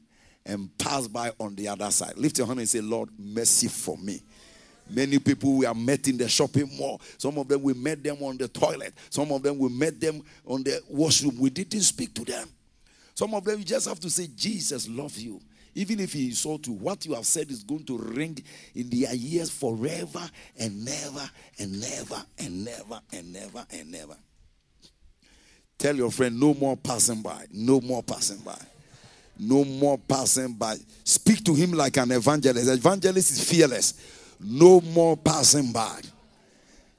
and passed by on the other side. Lift your hand and say, Lord, mercy for me. Many people we are met in the shopping mall. Some of them we met them on the toilet. Some of them we met them on the washroom. We didn't speak to them. Some of them you just have to say, Jesus loves you. Even if he insult you, what you have said is going to ring in their ears forever and never and never and never and never and never. Tell your friend, no more passing by. No more passing by. No more passing by. Speak to him like an evangelist. Evangelist is fearless. No more passing by.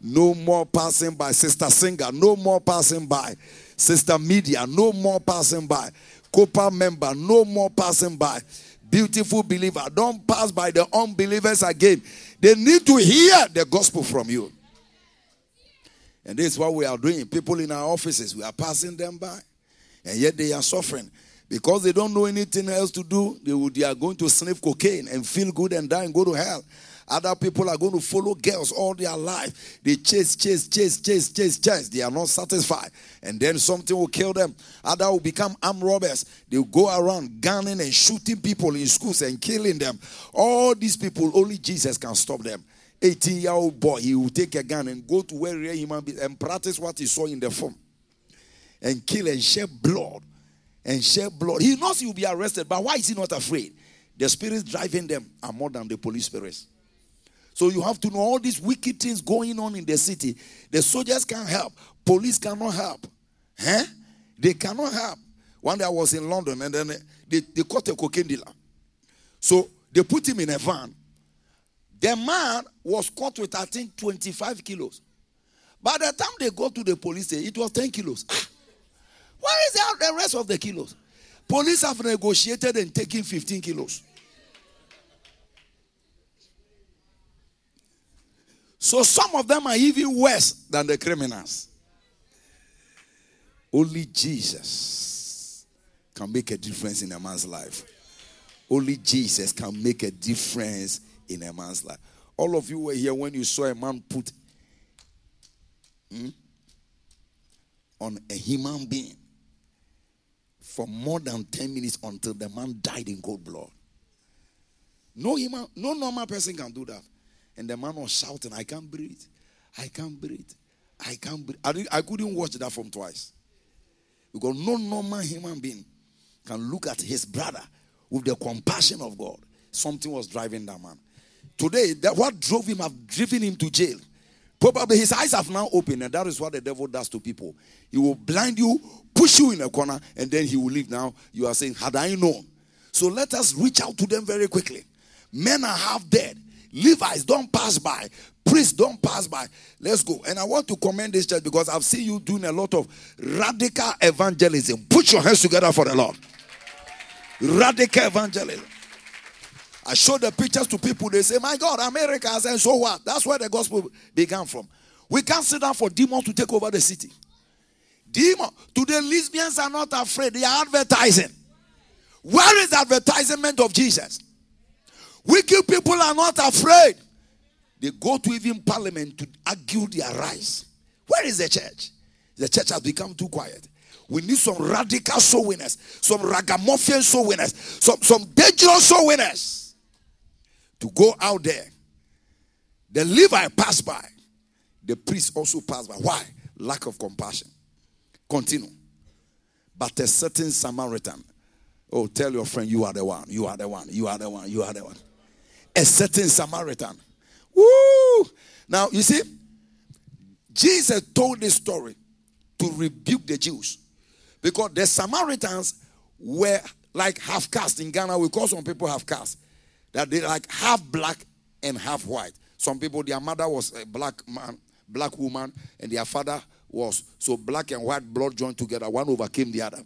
No more passing by. Sister Singer, no more passing by. Sister Media, no more passing by. Copa member, no more passing by. Beautiful believer, don't pass by the unbelievers again. They need to hear the gospel from you. And this is what we are doing. People in our offices, we are passing them by. And yet they are suffering. Because they don't know anything else to do, they, they are going to sniff cocaine and feel good and die and go to hell. Other people are going to follow girls all their life. They chase, chase, chase, chase, chase, chase. They are not satisfied. And then something will kill them. Other will become armed robbers. They will go around gunning and shooting people in schools and killing them. All these people, only Jesus can stop them. 18 year old boy, he will take a gun and go to where real human beings and practice what he saw in the film and kill and shed blood and shed blood. He knows he will be arrested, but why is he not afraid? The spirits driving them are more than the police spirits. So you have to know all these wicked things going on in the city. The soldiers can't help, police cannot help. Huh? They cannot help. One day I was in London and then they, they caught a cocaine dealer. So they put him in a van. The man was caught with, I think, 25 kilos. By the time they go to the police station, it was 10 kilos. Ah, Where is the rest of the kilos? police have negotiated and taken 15 kilos. So some of them are even worse than the criminals. Only Jesus can make a difference in a man's life. Only Jesus can make a difference in a man's life. All of you were here when you saw a man put hmm, on a human being for more than 10 minutes until the man died in cold blood. No human, no normal person can do that. And the man was shouting, I can't breathe. I can't breathe. I can't breathe. I, couldn't watch that from twice. Because no normal human being can look at his brother with the compassion of God. Something was driving that man. Today, that what drove him have driven him to jail. Probably his eyes have now opened, and that is what the devil does to people. He will blind you, push you in a corner, and then he will leave. Now you are saying, Had I known? So let us reach out to them very quickly. Men are half dead. Levites don't pass by. Priests don't pass by. Let's go. And I want to commend this church because I've seen you doing a lot of radical evangelism. Put your hands together for the Lord. Radical evangelism. I show the pictures to people. They say, My God, America. I say, So what? That's where the gospel began from. We can't sit down for demons to take over the city. Demon. Today, lesbians are not afraid. They are advertising. Where is advertisement of Jesus? Wicked people are not afraid. They go to even parliament to argue their rights. Where is the church? The church has become too quiet. We need some radical soul winners, some ragamuffin soul winners, some, some dangerous soul winners to go out there. The Levi passed by. The priest also passed by. Why? Lack of compassion. Continue. But a certain Samaritan. Oh, tell your friend, you are the one. You are the one. You are the one. You are the one. A certain Samaritan. Woo! Now, you see, Jesus told this story to rebuke the Jews because the Samaritans were like half caste. In Ghana, we call some people half caste. That they like half black and half white. Some people, their mother was a black man, black woman, and their father was so black and white blood joined together. One overcame the other.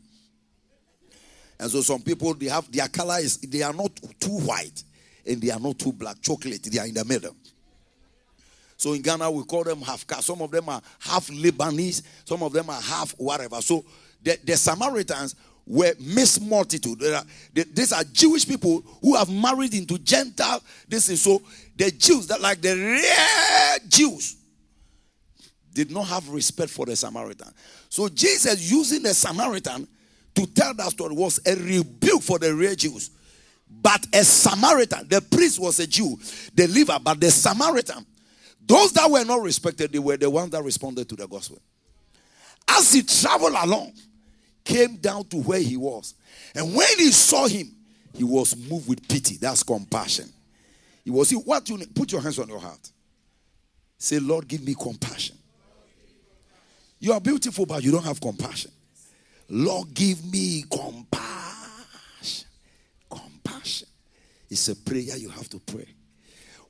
And so some people they have their color is they are not too white and they are not too black, chocolate, they are in the middle. So in Ghana, we call them half caste. Some of them are half Lebanese, some of them are half whatever. So the, the Samaritans were mixed multitude. Are, they, these are Jewish people who have married into Gentile. This is so the Jews that like the rare Jews did not have respect for the Samaritan. So Jesus using the Samaritan to tell that story was a rebuke for the rare Jews. But a Samaritan, the priest was a Jew, the Levite, but the Samaritan, those that were not respected, they were the ones that responded to the gospel. As he traveled along, came down to where he was. And when he saw him, he was moved with pity. That's compassion. He was, what you put your hands on your heart. Say, Lord, give me compassion. You are beautiful, but you don't have compassion. Lord, give me compassion. Compassion. It's a prayer you have to pray.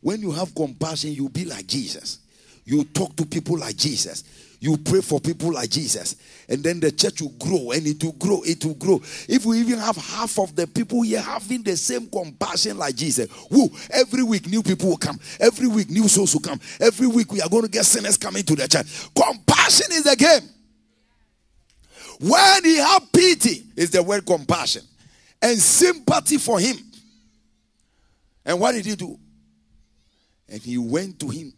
When you have compassion, you'll be like Jesus. You talk to people like Jesus. You pray for people like Jesus. And then the church will grow and it will grow. It will grow. If we even have half of the people here having the same compassion like Jesus, who every week new people will come. Every week new souls will come. Every week we are going to get sinners coming to the church. Compassion is the game. When he had pity, is the word compassion. And sympathy for him. And what did he do? And he went to him.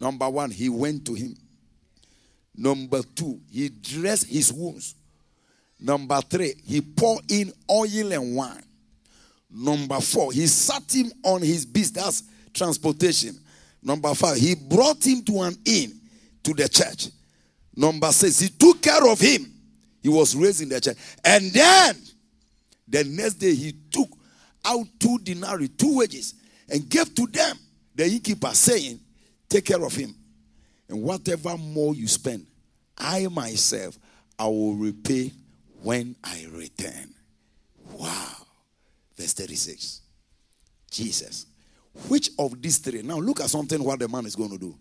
Number one, he went to him. Number two, he dressed his wounds. Number three, he poured in oil and wine. Number four, he sat him on his beast. That's transportation. Number five, he brought him to an inn to the church. Number six, he took care of him. He was raised in the church. And then the next day, he took out two denarii, two wages, and gave to them, the innkeeper, saying, Take care of him. And whatever more you spend, I myself, I will repay when I return. Wow. Verse 36. Jesus. Which of these three? Now look at something what the man is going to do.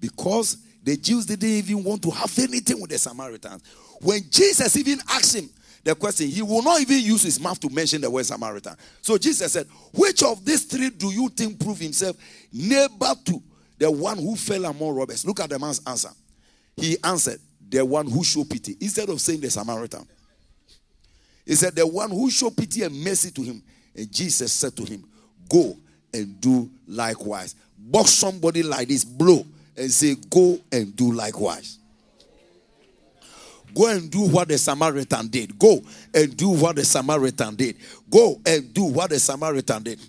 Because the Jews didn't even want to have anything with the Samaritans. When Jesus even asked him, the question, he will not even use his mouth to mention the word Samaritan. So Jesus said, Which of these three do you think prove himself neighbor to the one who fell among robbers? Look at the man's answer. He answered, The one who showed pity, instead of saying the Samaritan. He said, The one who showed pity and mercy to him. And Jesus said to him, Go and do likewise. Box somebody like this, blow, and say, Go and do likewise. Go and do what the Samaritan did. Go and do what the Samaritan did. Go and do what the Samaritan did.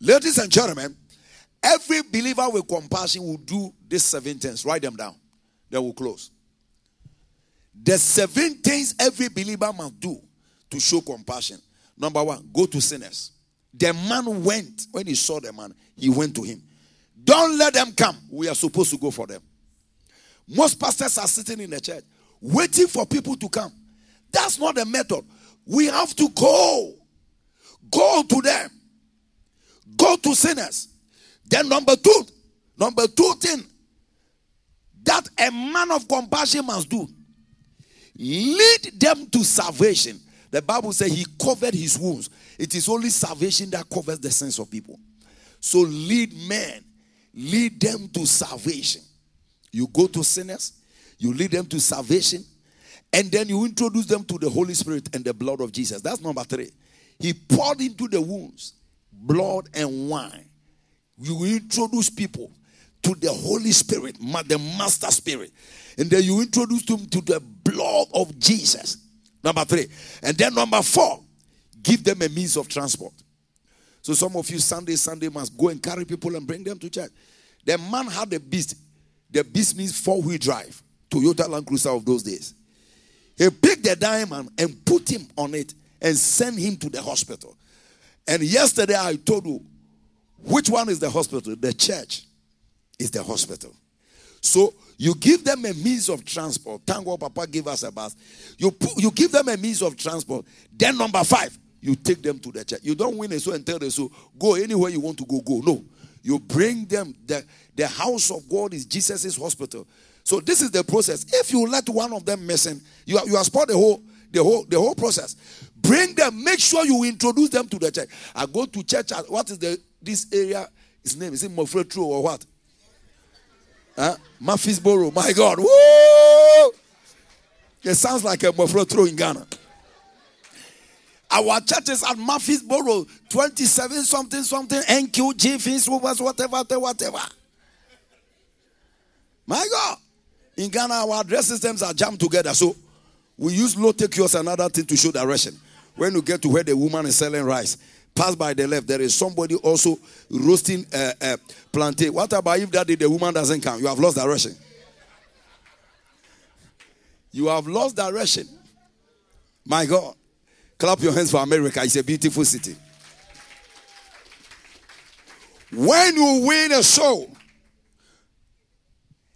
Ladies and gentlemen, every believer with compassion will do these seven things. Write them down. Then we'll close. The seven things every believer must do to show compassion. Number one, go to sinners. The man went, when he saw the man, he went to him. Don't let them come. We are supposed to go for them. Most pastors are sitting in the church waiting for people to come. That's not the method. We have to go. Go to them. Go to sinners. Then, number two, number two thing that a man of compassion must do lead them to salvation. The Bible says he covered his wounds. It is only salvation that covers the sins of people. So lead men, lead them to salvation. You go to sinners, you lead them to salvation, and then you introduce them to the Holy Spirit and the blood of Jesus. That's number three. He poured into the wounds blood and wine. You introduce people to the Holy Spirit, the Master Spirit, and then you introduce them to the blood of Jesus. Number three. And then number four, give them a means of transport. So some of you Sunday, Sunday must go and carry people and bring them to church. The man had a beast. The beast means four-wheel drive. Toyota Land Cruiser of those days. He picked the diamond and put him on it and sent him to the hospital. And yesterday I told you which one is the hospital? The church is the hospital. So you give them a means of transport. Thank God Papa gave us a bus. You, put, you give them a means of transport. Then number five, you take them to the church. You don't win a soul and tell the soul, go anywhere you want to go, go. No. You bring them. The, the house of God is Jesus' hospital. So this is the process. If you let one of them missing, you are, you are spoiled the whole the whole the whole process. Bring them. Make sure you introduce them to the church. I go to church. At, what is the this area? His name is it Mofretro or what? Huh? Murphysboro. My God. Woo! It sounds like a Mofretro in Ghana. Our churches at Murphysboro, 27 something something, NQG, Fins, whatever, whatever, whatever. My God. In Ghana, our address systems are jammed together. So we use low take yours another thing to show direction. When you get to where the woman is selling rice, pass by the left. There is somebody also roasting uh, uh, plantain. What about if that day the woman doesn't come? You have lost direction. You have lost direction. My God. Clap your hands for America. It's a beautiful city. When you win a soul,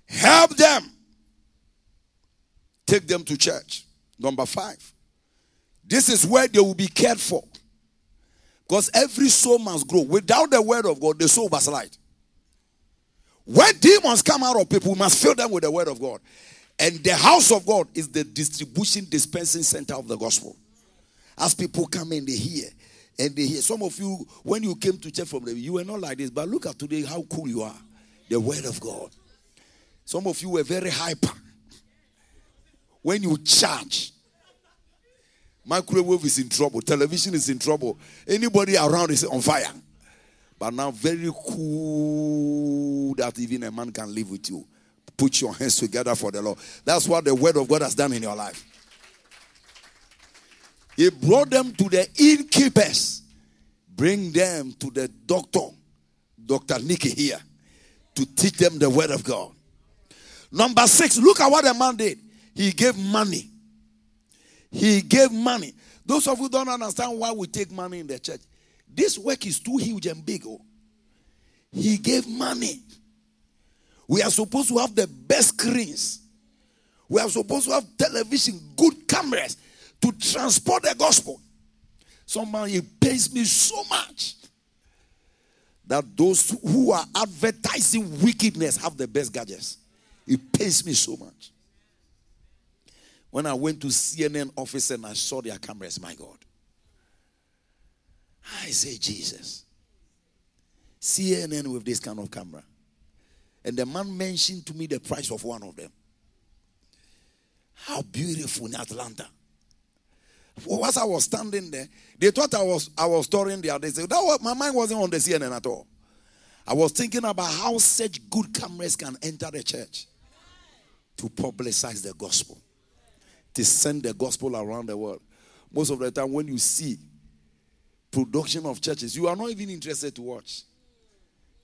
help them. Take them to church. Number five. This is where they will be cared for. Because every soul must grow. Without the word of God, the soul must slide. When demons come out of people, we must fill them with the word of God. And the house of God is the distribution dispensing center of the gospel. As people come in, they hear. And they hear. Some of you, when you came to church from them, you were not like this. But look at today how cool you are. The word of God. Some of you were very hyper. When you charge, microwave is in trouble, television is in trouble, anybody around is on fire. But now, very cool that even a man can live with you. Put your hands together for the Lord. That's what the word of God has done in your life. He brought them to the innkeepers, bring them to the doctor, Dr. Nicky here, to teach them the word of God. Number six, look at what the man did. He gave money. He gave money. Those of you don't understand why we take money in the church. This work is too huge and big. Oh. He gave money. We are supposed to have the best screens. We are supposed to have television, good cameras to transport the gospel. Someone he pays me so much that those who are advertising wickedness have the best gadgets. It pays me so much. When I went to CNN office and I saw their cameras, my God. I say, Jesus. CNN with this kind of camera. And the man mentioned to me the price of one of them. How beautiful in Atlanta. As I was standing there, they thought I was I was storing there. They said that was, my mind wasn't on the CNN at all. I was thinking about how such good cameras can enter the church to publicize the gospel, to send the gospel around the world. Most of the time, when you see production of churches, you are not even interested to watch.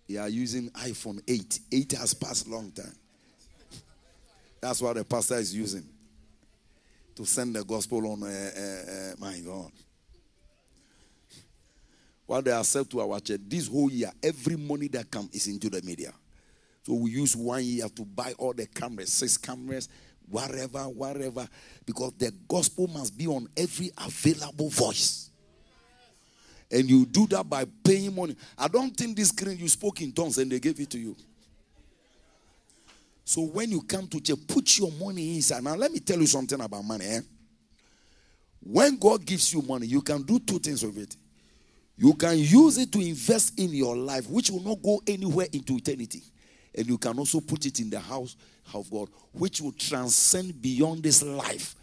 You are using iPhone 8. 8 has passed long time. That's what the pastor is using to send the gospel on. Uh, uh, uh, my God. What they accept to our church this whole year, every money that comes is into the media. So we use one year to buy all the cameras, six cameras, whatever, whatever, because the gospel must be on every available voice. And you do that by paying money. I don't think this screen you spoke in tongues and they gave it to you. So when you come to church, put your money inside. Now let me tell you something about money. Eh? When God gives you money, you can do two things with it. You can use it to invest in your life, which will not go anywhere into eternity. And you can also put it in the house of God, which will transcend beyond this life.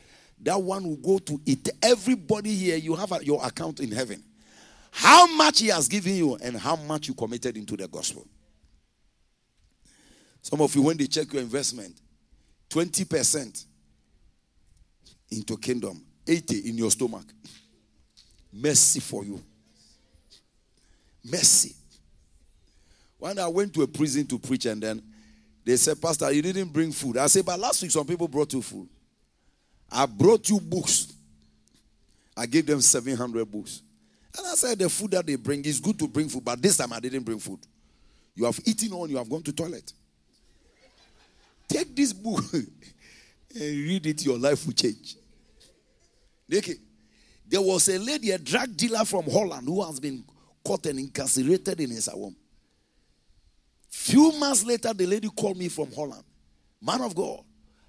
That one will go to it. Everybody here, you have a, your account in heaven. How much He has given you and how much you committed into the gospel. Some of you, when they check your investment, 20% into kingdom, 80 in your stomach. Mercy for you. Mercy. One I went to a prison to preach, and then they said, Pastor, you didn't bring food. I said, But last week, some people brought you food. I brought you books. I gave them 700 books. And I said, The food that they bring is good to bring food, but this time I didn't bring food. You have eaten on, you have gone to toilet. Take this book and read it, your life will change. Okay. There was a lady, a drug dealer from Holland, who has been caught and incarcerated in his home. Few months later, the lady called me from Holland. Man of God,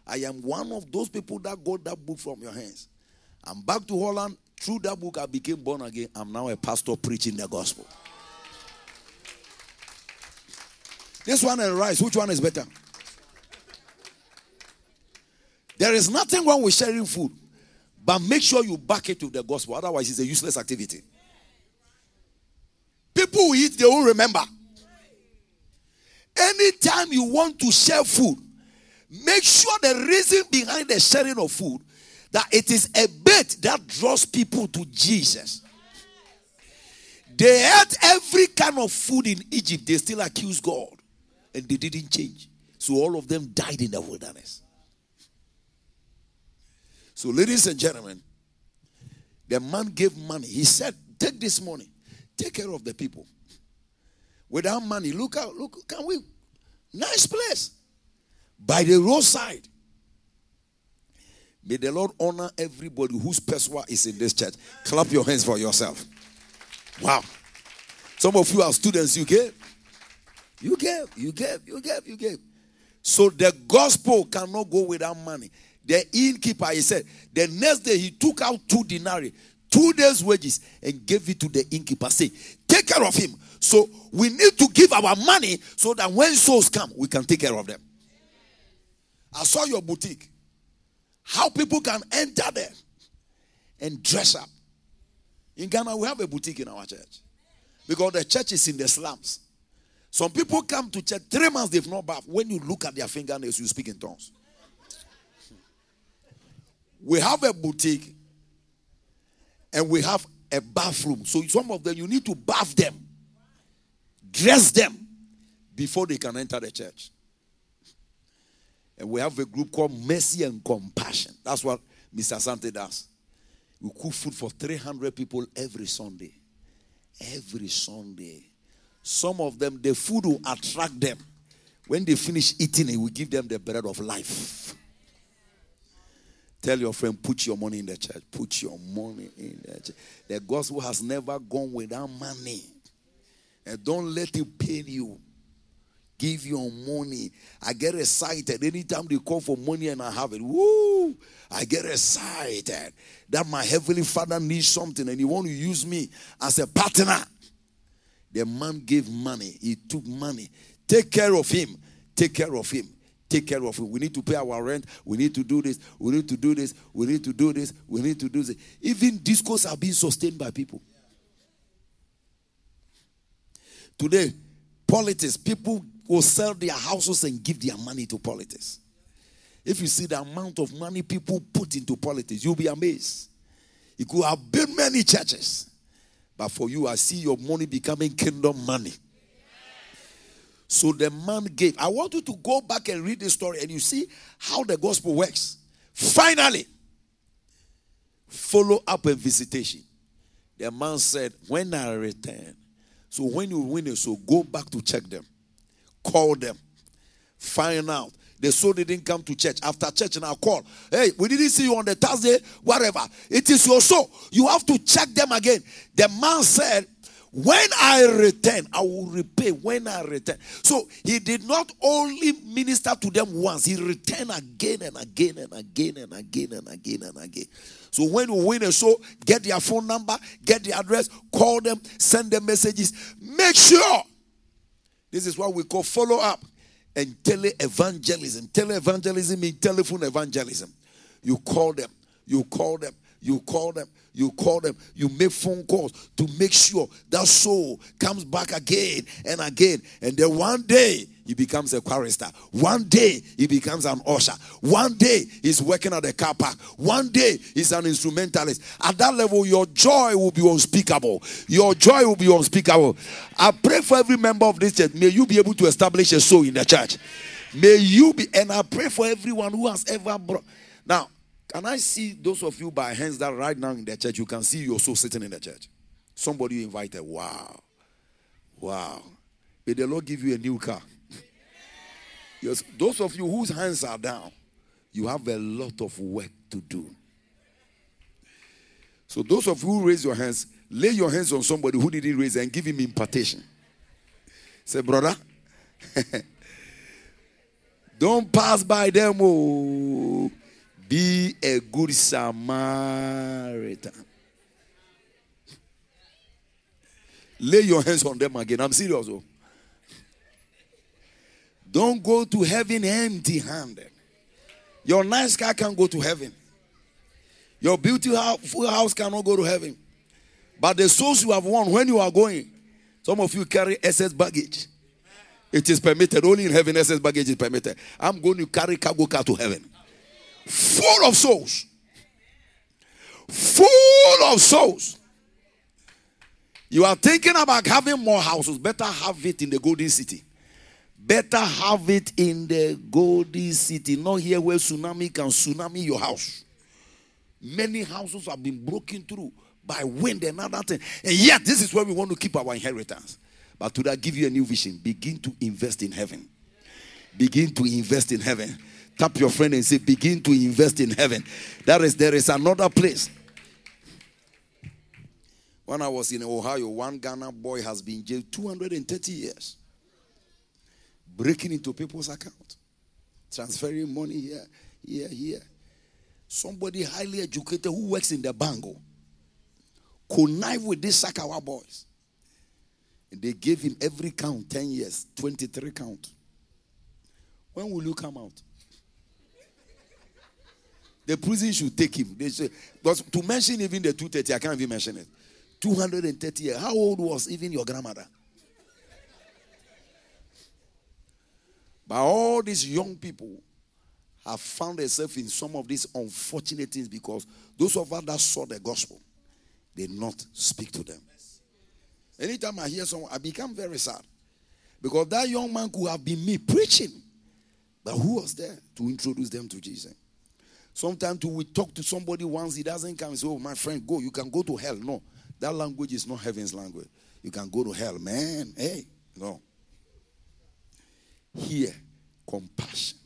I am one of those people that got that book from your hands. I'm back to Holland. Through that book, I became born again. I'm now a pastor preaching the gospel. This one and rice, which one is better? There is nothing wrong with sharing food, but make sure you back it with the gospel. Otherwise, it's a useless activity. People who eat, they won't remember. Anytime you want to share food, make sure the reason behind the sharing of food that it is a bait that draws people to Jesus. They ate every kind of food in Egypt. They still accused God. And they didn't change. So all of them died in the wilderness. So, ladies and gentlemen, the man gave money. He said, Take this money, take care of the people. Without money, look out, look, can we? Nice place. By the roadside. May the Lord honor everybody whose pesewa is in this church. Clap your hands for yourself. Wow. Some of you are students, you gave. You gave, you gave, you gave, you gave. So the gospel cannot go without money. The innkeeper, he said, the next day he took out two denarii, two days' wages, and gave it to the innkeeper. Say, take care of him. So we need to give our money so that when souls come, we can take care of them. I saw your boutique. How people can enter there and dress up. In Ghana, we have a boutique in our church because the church is in the slums. Some people come to church three months, they've not bathed. When you look at their fingernails, you speak in tongues. We have a boutique and we have a bathroom. So some of them, you need to bath them, dress them before they can enter the church. And we have a group called Mercy and Compassion. That's what Mr. Sante does. We cook food for 300 people every Sunday. Every Sunday. Some of them, the food will attract them. When they finish eating it, we give them the bread of life. Tell your friend, put your money in the church. Put your money in the church. The gospel has never gone without money. And don't let it pain you. give your money. I get excited anytime they call for money and I have it. Woo! I get excited that my heavenly father needs something and he want to use me as a partner. The man gave money. He took money. Take care of him. Take care of him. Take care of him. We need to pay our rent. We need to do this. We need to do this. We need to do this. We need to do this. Even discos are being sustained by people. Today, politics, people will sell their houses and give their money to politics. If you see the amount of money people put into politics, you'll be amazed. It could have built many churches, but for you, I see your money becoming kingdom money. So the man gave. I want you to go back and read the story and you see how the gospel works. Finally, follow up and visitation. The man said, When I return, so when you win it, so go back to check them, call them, find out. The soul didn't come to church. After church, now call. Hey, we didn't see you on the Thursday, whatever. It is your soul. You have to check them again. The man said, when I return, I will repay when I return. So he did not only minister to them once, he returned again and again and again and again and again and again. So when you win a show, get their phone number, get the address, call them, send them messages. Make sure. This is what we call follow up and tele-evangelism. Tele-evangelism means telephone evangelism. You call them, you call them, you call them, you call them, you make phone calls to make sure that soul comes back again and again. And then one day he becomes a chorister. One day he becomes an usher. One day he's working at the car park. One day he's an instrumentalist. At that level, your joy will be unspeakable. Your joy will be unspeakable. I pray for every member of this church. May you be able to establish a soul in the church. May you be, and I pray for everyone who has ever brought. Now, can I see those of you by hands that right now in the church, you can see your soul sitting in the church? Somebody you invited. Wow. Wow. May the Lord give you a new car. Yes, those of you whose hands are down, you have a lot of work to do. So, those of you who raise your hands, lay your hands on somebody who didn't raise and give him impartation. Say, brother, don't pass by them. Oh. Be a good Samaritan. Lay your hands on them again. I'm serious. Oh. Don't go to heaven empty handed. Your nice car can't go to heaven. Your beautiful house cannot go to heaven. But the souls you have won when you are going, some of you carry excess baggage. It is permitted. Only in heaven, excess baggage is permitted. I'm going to carry cargo car to heaven full of souls. Full of souls. You are thinking about having more houses. Better have it in the golden city. Better have it in the golden city. Not here where tsunami can tsunami your house. Many houses have been broken through by wind and other things. And yet, this is where we want to keep our inheritance. But to that, give you a new vision. Begin to invest in heaven. Begin to invest in heaven. Tap your friend and say, begin to invest in heaven. That is, there is another place. When I was in Ohio, one Ghana boy has been jailed 230 years. Breaking into people's account. Transferring money here, here, here. Somebody highly educated who works in the bango oh, connive with these Sakawa boys. And they gave him every count 10 years, 23 count. When will you come out? The prison should take him. They say, but to mention even the 230, I can't even mention it. 230 years. How old was even your grandmother? But all these young people have found themselves in some of these unfortunate things because those of us that saw the gospel did not speak to them. Anytime I hear someone, I become very sad. Because that young man could have been me preaching. But who was there to introduce them to Jesus? Sometimes we talk to somebody once he doesn't come and say, Oh, my friend, go. You can go to hell. No, that language is not heaven's language. You can go to hell, man. Hey, no. Here, compassion.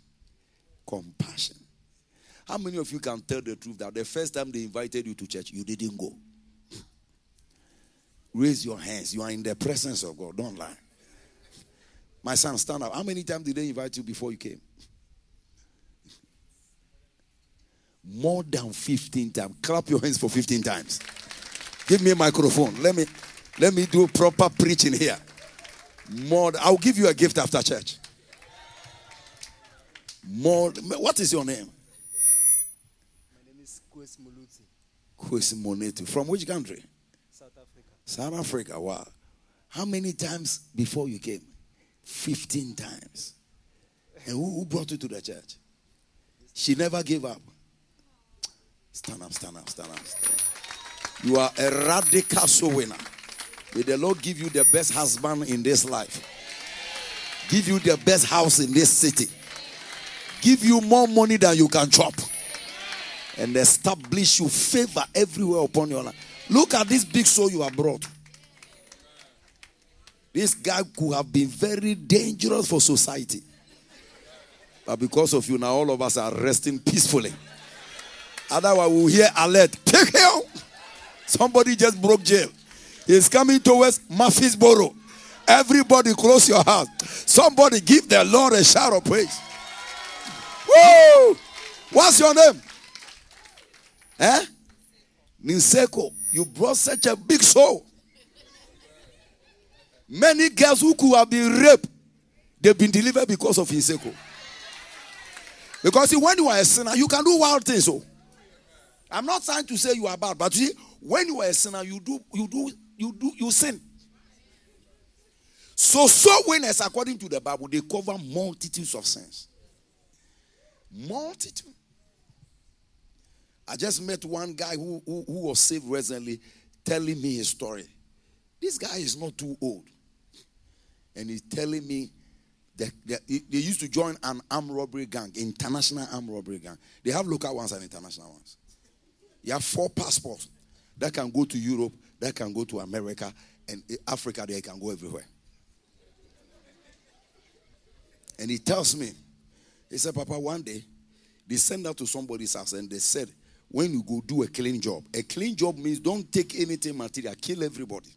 Compassion. How many of you can tell the truth that the first time they invited you to church, you didn't go? Raise your hands. You are in the presence of God. Don't lie. My son, stand up. How many times did they invite you before you came? More than 15 times. Clap your hands for 15 times. Give me a microphone. Let me let me do proper preaching here. More I'll give you a gift after church. More what is your name? My name is Kwes Muluti, Kwesi Monetu. From which country? South Africa. South Africa. Wow. How many times before you came? 15 times. And who, who brought you to the church? She never gave up. Stand up, stand up, stand up, stand up. You are a radical soul winner. May the Lord give you the best husband in this life, give you the best house in this city, give you more money than you can chop, and establish you favor everywhere upon your life. Look at this big soul you have brought. This guy could have been very dangerous for society. But because of you, now all of us are resting peacefully. Otherwise, we'll hear alert. Take him. Somebody just broke jail. He's coming towards Murfreesboro. Everybody close your house. Somebody give the Lord a shout of praise. Woo! What's your name? Eh? Ninseko. You brought such a big soul. Many girls who could have been raped, they've been delivered because of Inseko. Because see, when you are a sinner, you can do wild things. So I'm not trying to say you are bad, but you see, when you are a sinner, you do, you do, you do, you sin. So soul winners, according to the Bible, they cover multitudes of sins. Multitude. I just met one guy who, who, who was saved recently telling me his story. This guy is not too old. And he's telling me that he- they used to join an armed robbery gang, international armed robbery gang. They have local ones and international ones. You have four passports that can go to Europe, that can go to America, and Africa, they can go everywhere. And he tells me, he said, Papa, one day they sent out to somebody's house and they said, when you go do a clean job, a clean job means don't take anything material, kill everybody.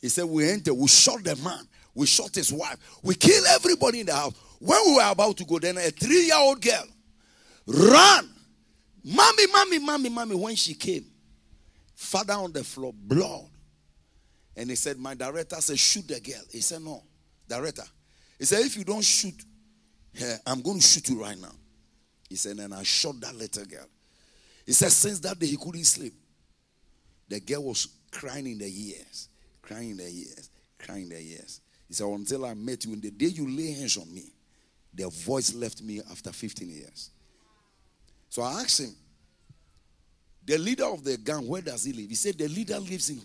He said, We enter, we shot the man, we shot his wife, we kill everybody in the house. When we were about to go, then a three year old girl ran. Mommy, mommy, mommy, mommy. When she came, father on the floor, blood. And he said, My director said, Shoot the girl. He said, No, director. He said, If you don't shoot her, I'm going to shoot you right now. He said, And I shot that little girl. He said, Since that day, he couldn't sleep. The girl was crying in the ears, crying in the ears, crying in the ears. He said, Until I met you, and the day you lay hands on me, their voice left me after 15 years. So I asked him, the leader of the gang, where does he live? He said, The leader lives in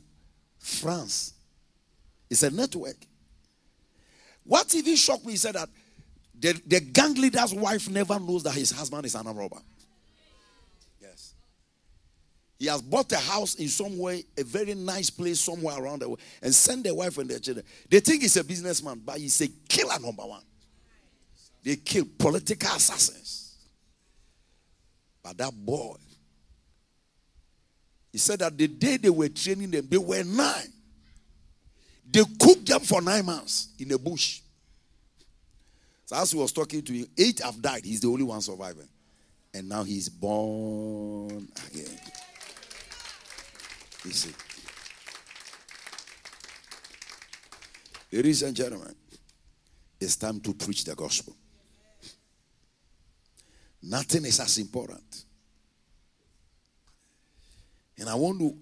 France. It's a network. What even shocked me, he said that the, the gang leader's wife never knows that his husband is an robber. Yes. He has bought a house in somewhere, a very nice place somewhere around the world, and sent their wife and their children. They think he's a businessman, but he's a killer number one. They kill political assassins. But that boy, he said that the day they were training them, they were nine. They cooked them for nine months in the bush. So as he was talking to him, eight have died. He's the only one surviving. And now he's born again. You see. Ladies and gentlemen, it's time to preach the gospel. Nothing is as important. And I want to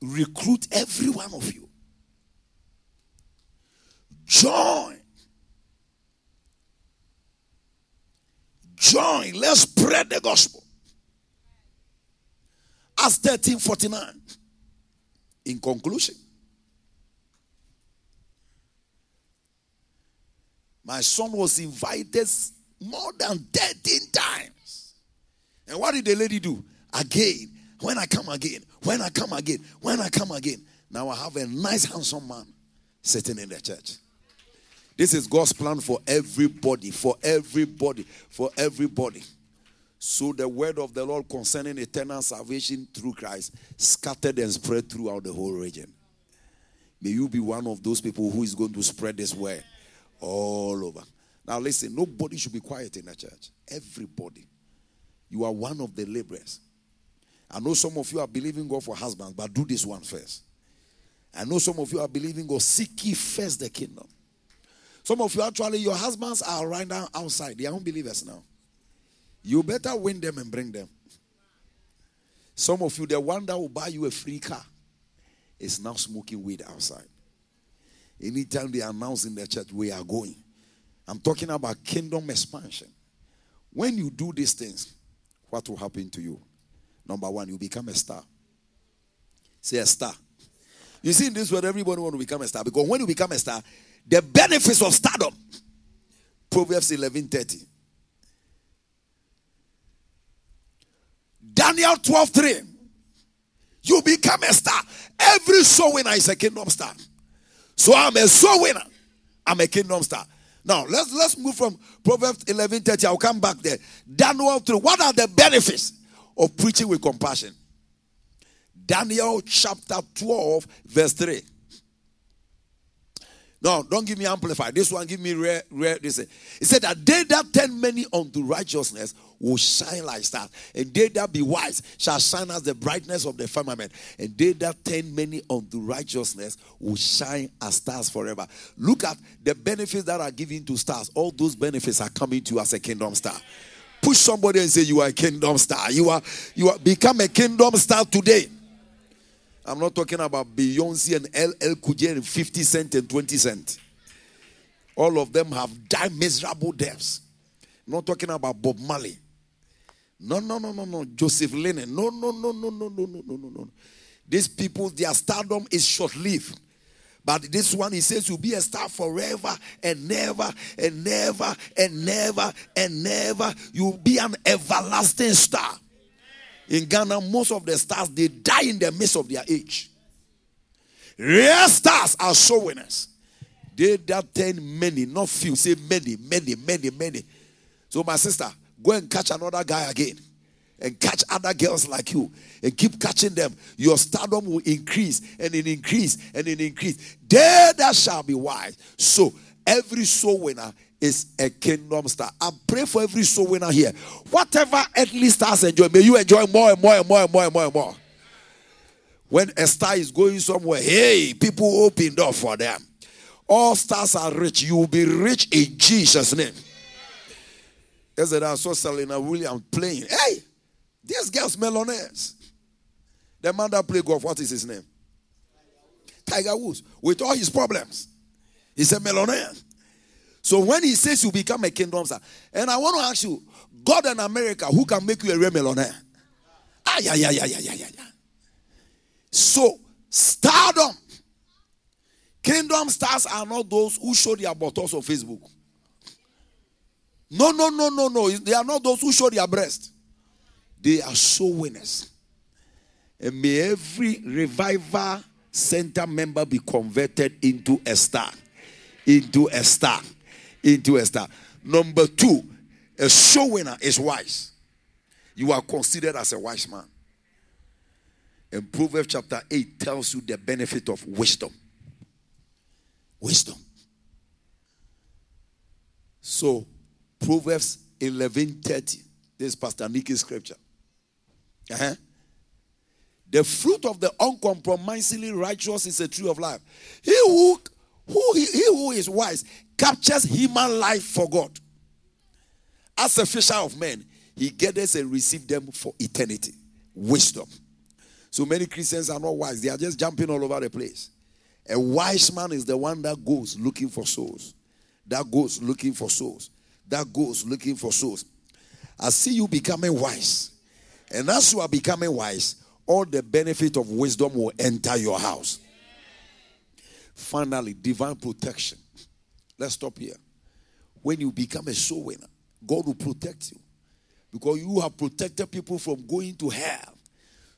recruit every one of you. Join. Join. Let's spread the gospel. Acts 13 49. In conclusion, my son was invited more than 13 times. And what did the lady do? Again, when I come again, when I come again, when I come again. Now I have a nice, handsome man sitting in the church. This is God's plan for everybody, for everybody, for everybody. So the word of the Lord concerning eternal salvation through Christ scattered and spread throughout the whole region. May you be one of those people who is going to spread this word all over. Now, listen, nobody should be quiet in the church. Everybody. You are one of the laborers. I know some of you are believing God for husbands, but do this one first. I know some of you are believing God, seek ye first the kingdom. Some of you actually, your husbands are right now outside. They are unbelievers now. You better win them and bring them. Some of you, the one that will buy you a free car is now smoking weed outside. Anytime they announce in the church, we are going. I'm talking about kingdom expansion. When you do these things, what will happen to you? Number one, you become a star. Say a star. You see, in this world, everybody want to become a star because when you become a star, the benefits of stardom. Proverbs 11:30. Daniel 12:3. You become a star. Every soul winner is a kingdom star. So I'm a soul winner. I'm a kingdom star. Now let's let's move from Proverbs 11:30. I'll come back there. Daniel 3. What are the benefits of preaching with compassion? Daniel chapter 12, verse 3. No, don't give me amplified. This one give me rare, rare. This it said that they that turn many unto righteousness will shine like stars, and they that be wise shall shine as the brightness of the firmament, and they that turn many unto righteousness will shine as stars forever. Look at the benefits that are given to stars. All those benefits are coming to you as a kingdom star. Push somebody and say, You are a kingdom star. You are you are become a kingdom star today. I'm not talking about Beyonce and LL Cool J and 50 Cent and 20 Cent. All of them have died miserable deaths. I'm not talking about Bob Marley. No, no, no, no, no. Joseph Lennon. No, no, no, no, no, no, no, no, no, no. These people, their stardom is short lived. But this one, he says, you'll be a star forever and never and never and never and never. You'll be an everlasting star. In Ghana, most of the stars they die in the midst of their age. Real stars are soul winners. They that turn many, not few. Say many, many, many, many. So, my sister, go and catch another guy again. And catch other girls like you. And keep catching them. Your stardom will increase and it increase and it increase. There that shall be wise. So every soul winner is a kingdom star. I pray for every soul winner here. Whatever earthly stars enjoy, may you enjoy more and more and more and more and more and more. When a star is going somewhere, hey, people open door for them. All stars are rich. You will be rich in Jesus' name. Yesterday I saw Selena Williams playing. Hey, this girl's millionaires. The man that play golf, what is his name? Tiger Woods. With all his problems, he's a millionaire. So when he says you become a kingdom star, and I want to ask you, God and America, who can make you a real millionaire? Ah, yeah, yeah, yeah, yeah, yeah, yeah. So, stardom. Kingdom stars are not those who show their buttocks on Facebook. No, no, no, no, no. They are not those who show their breast. They are soul winners. And may every revival center member be converted into a star. Into a star. Into a star. Number two, a soul winner is wise. You are considered as a wise man. And Proverbs chapter 8 tells you the benefit of wisdom. Wisdom. So, Proverbs 11:30. This is Pastor Nicky's scripture. Uh-huh. The fruit of the uncompromisingly righteous is a tree of life. He who, who he, he who is wise captures human life for God. As a fisher of men, he gathers and receives them for eternity. Wisdom. So many Christians are not wise, they are just jumping all over the place. A wise man is the one that goes looking for souls, that goes looking for souls, that goes looking for souls. I see you becoming wise. And as you are becoming wise, all the benefit of wisdom will enter your house. Finally, divine protection. Let's stop here. When you become a soul winner, God will protect you because you have protected people from going to hell.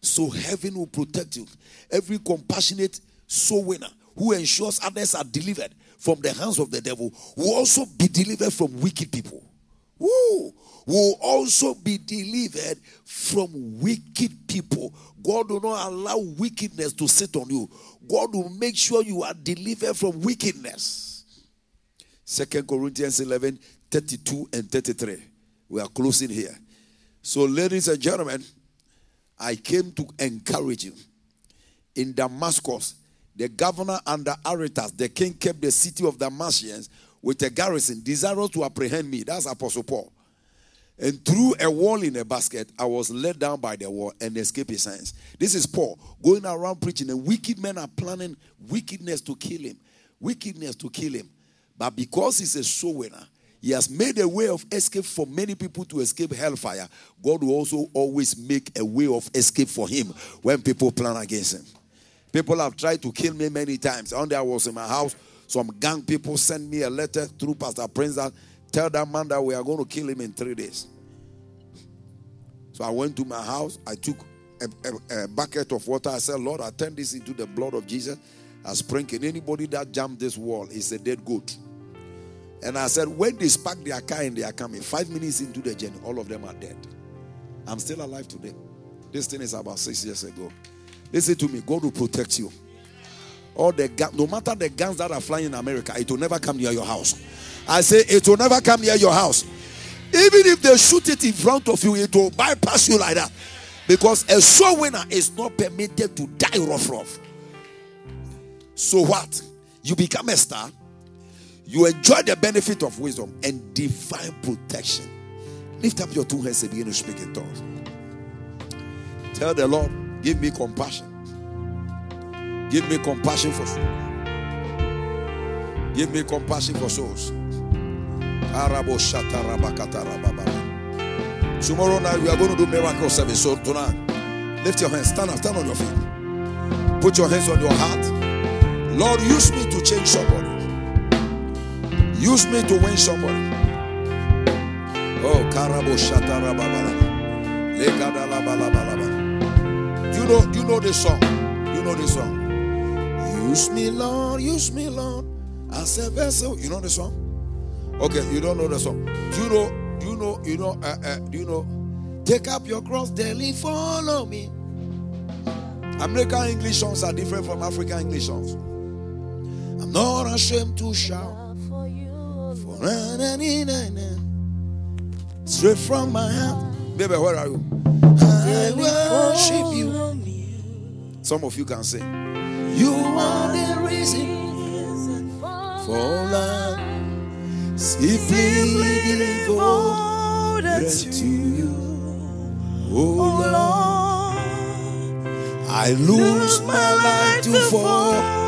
So heaven will protect you. Every compassionate soul winner who ensures others are delivered from the hands of the devil will also be delivered from wicked people. who will also be delivered from wicked people. God will not allow wickedness to sit on you. God will make sure you are delivered from wickedness. Second Corinthians 11 32 and 33. We are closing here. So, ladies and gentlemen, I came to encourage you. In Damascus, the governor under Aretas, the king kept the city of Damascus with a garrison, desirous to apprehend me. That's Apostle Paul. And through a wall in a basket, I was let down by the wall and escaped his hands. This is Paul going around preaching, and wicked men are planning wickedness to kill him. Wickedness to kill him. But because he's a soul winner, he has made a way of escape for many people to escape hellfire. God will also always make a way of escape for him when people plan against him. People have tried to kill me many times. One day I was in my house, some gang people sent me a letter through Pastor Prince that tell that man that we are going to kill him in three days. So I went to my house. I took a, a- a bucket of water. I said, Lord, I turn this into the blood of Jesus. I sprinkle anybody that jumped this wall is a dead goat. And I said, when they spark their car and they are coming, five minutes into the journey, all of them are dead. I'm still alive today. This thing is about six years ago. Listen to me, God will protect you. All the gun, no matter the guns that are flying in America, it will never come near your house. I say it will never come near your house. Even if they shoot it in front of you, it will bypass you like that. Because a soul winner is not permitted to die rough rough. So what? You become a star, you enjoy the benefit of wisdom and divine protection. Lift up your two hands and begin to speak in tongues. Tell the Lord, give me compassion. Give me compassion for souls. Give me compassion for souls. Tomorrow night we are going to do miracle service. So tonight, lift your hands, stand up, stand on your feet. Put your hands on your heart. Lord, use me to change somebody. Use me to win somebody. Oh, karabo shata rabababa. Lekada labalabalaba. You know, you know this song. You know this song. Use me, Lord, use me, Lord, as a vessel. You know the song? Okay, you don't know the song. Do you know? Do you know? You know? Uh, uh, do you know? Take up your cross daily, follow me. American English songs are different from African English songs. I'm not ashamed to shout. For you. Straight from my heart. Baby, where are you? I worship you. Some of you can say, You are the reason for love. Simply devoted to you. Oh Lord, I lose my life to fall.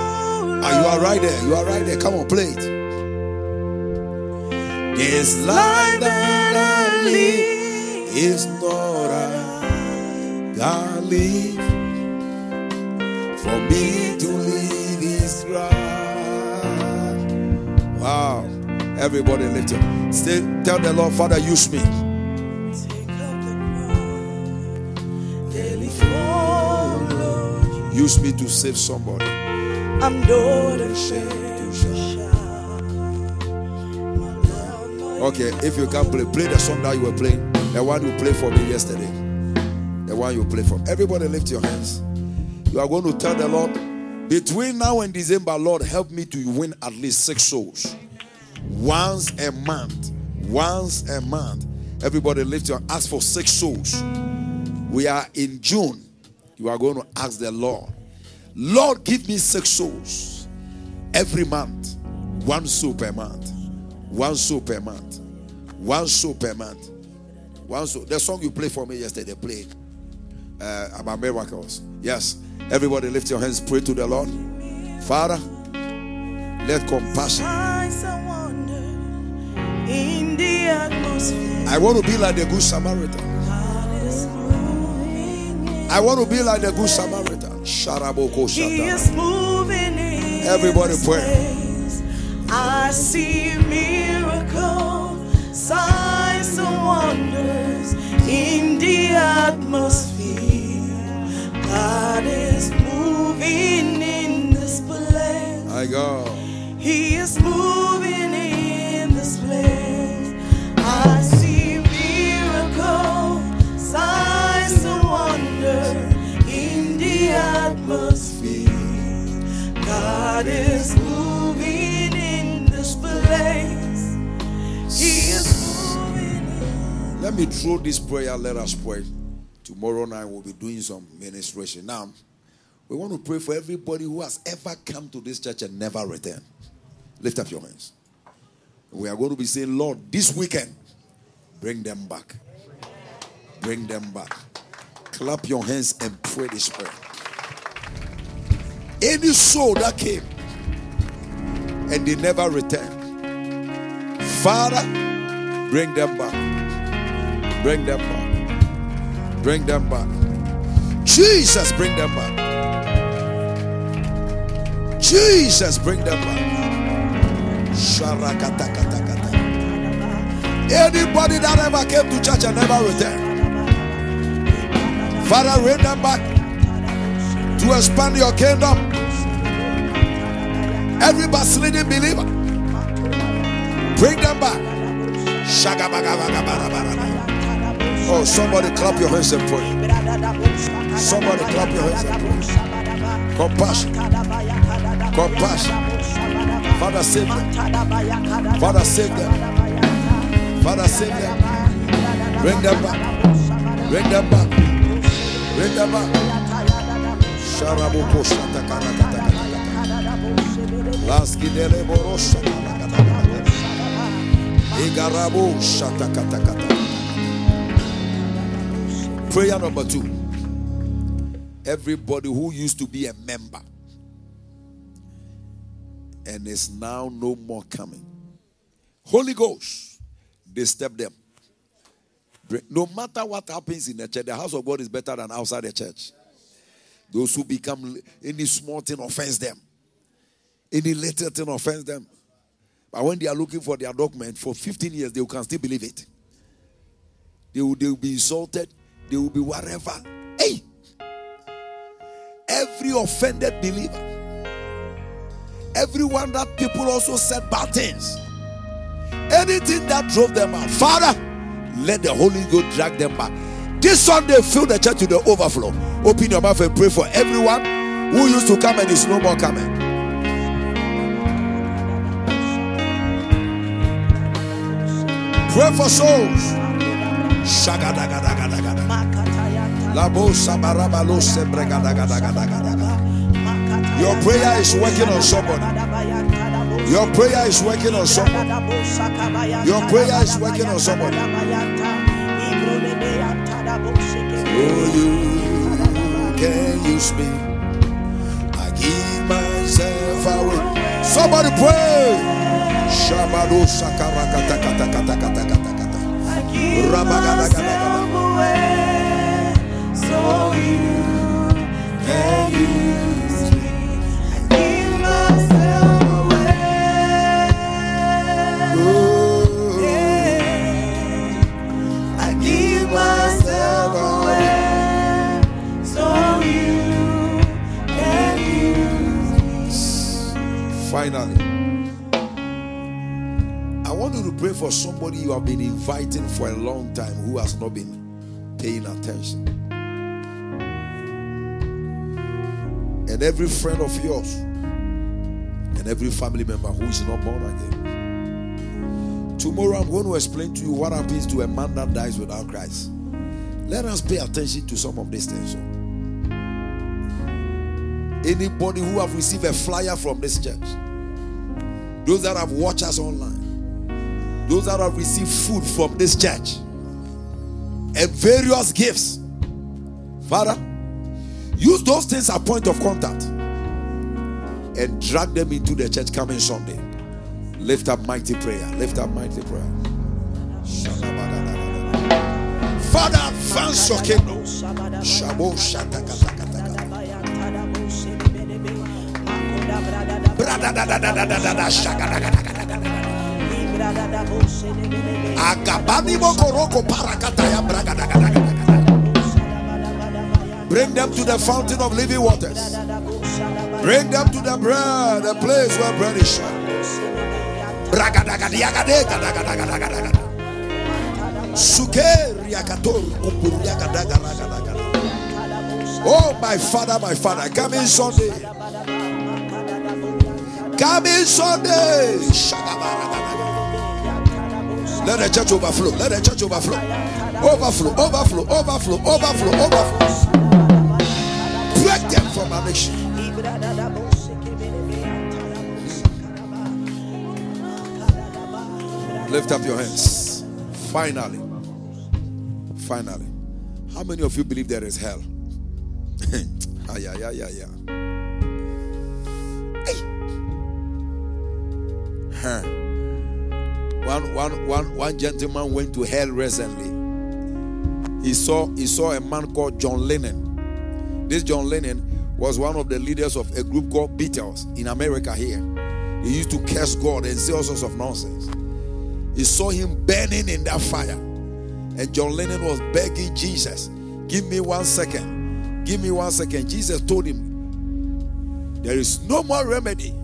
Ah, you are right there. You are right there. Come on, play it. This life that I live is not I that live. For me to live is Christ. Wow. Everybody lift. Stay, tell the Lord, Father, use me. Up. Use me to save somebody. Okay, if you can play, play the song that you were playing. The one you played for me yesterday. The one you played for. Everybody lift your hands. You are going to tell the Lord, between now and December, Lord, help me to win at least six souls. Once a month. Once a month. Everybody lift your hands. ask for six souls. We are in June. You are going to ask the Lord, Lord, give me six souls every month. One soul per month. One soul per month. One soul per month. One soul. The song you played for me yesterday, play uh, about miracles. Yes. Everybody lift your hands, pray to the Lord. Father, let compassion. I want to be like the good Samaritan. I want to be like the good Samaritan. Sharaboko He is moving in. Everybody pray. I see miracles, signs and wonders God is moving in this place. He is moving. Let me throw this prayer. Let us pray. Tomorrow night we'll be doing some ministration. Now, we want to pray for everybody who has ever come to this church and never returned. Lift up your hands. We are going to be saying, Lord, this weekend, bring them back. Bring them back. Clap your hands and pray this prayer. Any soul that came and they never returned, Father, bring them back. Bring them back. Bring them back. Jesus, bring them back. Jesus, bring them back. Anybody that ever came to church and never returned, Father, bring them back to expand your kingdom. Every backsliding believer, bring them back. Oh, somebody clap your hands and pray. Somebody clap your hands and pray. Compassion. Compassion. Father, save them. Father, save them. Father, save them. Bring them back. Bring them back. Bring them back. Sharaboko shatakarakatakatakata. Laskidele borosha karakatakatakata. Igarabo shatakatakata. Prayer number two. Everybody who used to be a member and is now no more coming. Holy Ghost, disturb them. No matter what happens in the church, the house of God is better than outside the church. Those who become any small thing offends them, any little thing offends them. But when they are looking for their document for 15 years, they can still believe it. They will, they will be insulted, they will be whatever. Hey! Every offended believer, everyone that people also said bad things, anything that drove them out, Father, let the Holy Ghost drag them back. This Sunday, fill the church to the overflow. Open your mouth and pray for everyone who used to come and is no more coming. Pray for souls. Your prayer is working on somebody. Your prayer is working on somebody. Your prayer is working on somebody. You can use me. I give myself away. Somebody pray. Shabado sakarakatakatakatakatakata. Rabagadagadagada. So you can use for somebody you have been inviting for a long time who has not been paying attention. And every friend of yours and every family member who is not born again. Tomorrow, I'm going to explain to you what happens to a man that dies without Christ. Let us pay attention to some of these things. Anybody who have received a flyer from this church, those that have watched us online, those that have received food from this church, and various gifts, Father, use those things as point of contact and drag them into the church coming Sunday. Lift up mighty prayer. Lift up mighty prayer. Father, advance your kingdom. Bring them to the fountain of living waters. Bring them to the bread, the place where bread is kupuriagadagadagadagada. Oh, my father, my father, coming Sunday. Coming Sunday. Let the church overflow. Let the church overflow. Overflow, overflow, overflow, overflow, overflow. Break them from addiction. Lift up your hands. Finally. Finally. How many of you believe there is hell? ah, yeah, yeah, yeah, yeah. Hey. Huh. One, one, one, one gentleman went to hell recently. He saw he saw a man called John Lennon. This John Lennon was one of the leaders of a group called Beatles in America here. He used to curse God and say all sorts of nonsense. He saw him burning in that fire. And John Lennon was begging Jesus, Give me one second. Give me one second. Jesus told him, There is no more remedy.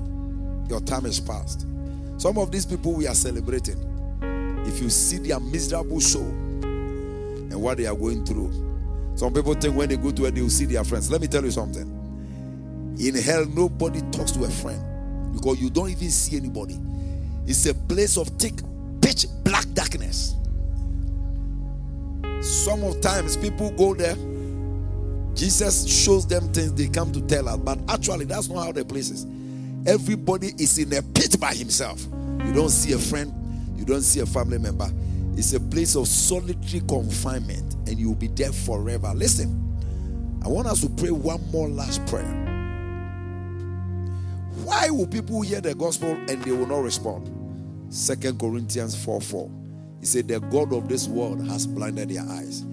Your time is past. Some of these people we are celebrating, if you see their miserable soul and what they are going through, some people think when they go to where they will see their friends. Let me tell you something. In hell, nobody talks to a friend because you don't even see anybody. It's a place of thick, pitch black darkness. Some of times people go there. Jesus shows them things they come to tell us, but actually that's not how the place is. Everybody is in a pit by himself. You don't see a friend, you don't see a family member. It's a place of solitary confinement, and you'll be there forever. Listen, I want us to pray one more last prayer. Why will people hear the gospel and they will not respond? Second Corinthians 4 4. He said, The God of this world has blinded their eyes.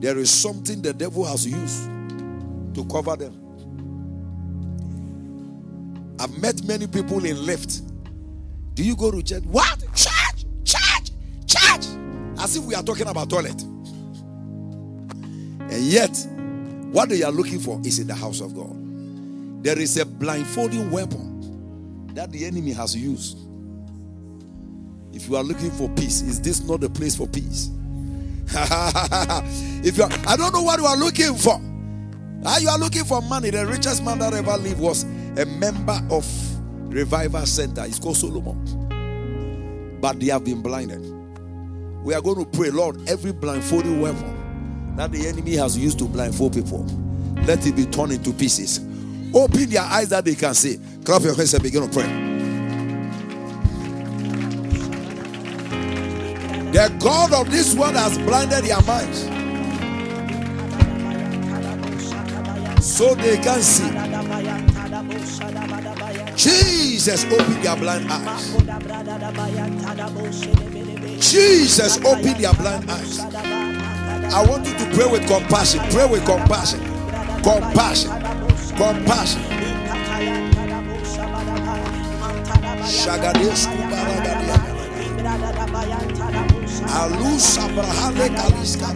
There is something the devil has used to cover them. I've met many people in lift. Do you go to church? What? Church, church, church. As if we are talking about toilet. And yet, what they are looking for is in the house of God. There is a blindfolding weapon that the enemy has used. If you are looking for peace, is this not the place for peace? if you are, I don't know what you are looking for. Are you are looking for money. The richest man that ever lived was a member of Revival Center. It's called Solomon. But they have been blinded. We are going to pray, Lord, every blindfolding weapon that the enemy has used to blindfold people, let it be torn into pieces. Open their eyes that they can see. Clap your hands and begin to pray. The God of this world has blinded their minds so they can see. Jesus, open their blind eyes. Jesus, open their blind eyes. I want you to pray with compassion. Pray with compassion. Compassion. Compassion. Baragadia. Alus kaliska.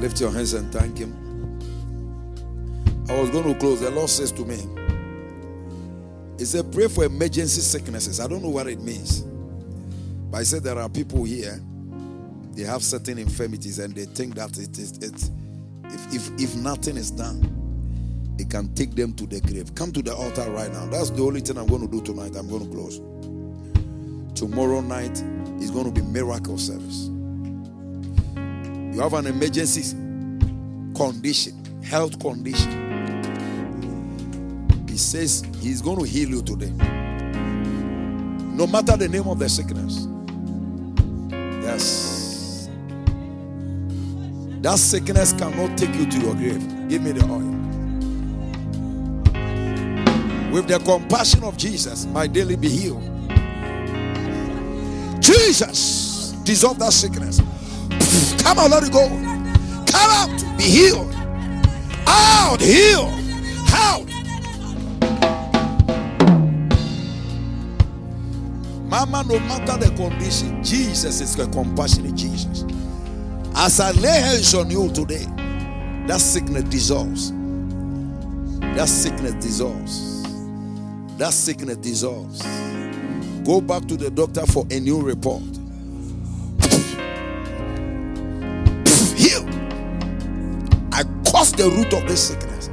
Lift your hands and thank Him. I was going to close. The Lord says to me, He said, Pray for emergency sicknesses. I don't know what it means. But I said there are people here, they have certain infirmities and they think that it is it if, if if nothing is done, it can take them to the grave. Come to the altar right now. That's the only thing I'm going to do tonight. I'm going to close. Tomorrow night is going to be miracle service. You have an emergency condition, health condition. He says he's going to heal you today. No matter the name of the sickness. Yes. That sickness cannot take you to your grave. Give me the oil. With the compassion of Jesus, my daily be healed. Jesus, dissolve that sickness. Come on, let it go. Come out, be healed. Out, heal. Out. Mama, no matter the condition, Jesus is a compassionate Jesus. As I lay hands on you today, that sickness dissolves. That sickness dissolves that sickness dissolves. Go back to the doctor for a new report. Heal. I cause the root of this sickness.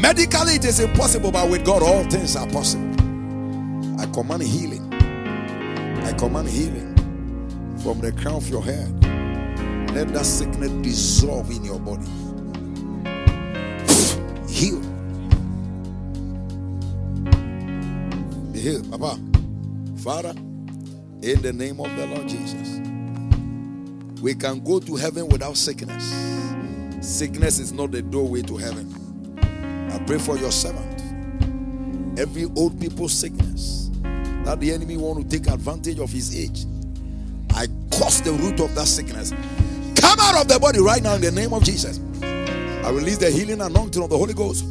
Medically, it is impossible, but with God, all things are possible. I command healing. I command healing from the crown of your head. Let that sickness dissolve in your body. Heal. Healed, Papa. Father, in the name of the Lord Jesus, we can go to heaven without sickness. Sickness is not the doorway to heaven. I pray for your servant. Every old people's sickness that the enemy want to take advantage of his age. I cause the root of that sickness. Come out of the body right now in the name of Jesus. I release the healing anointing of the Holy Ghost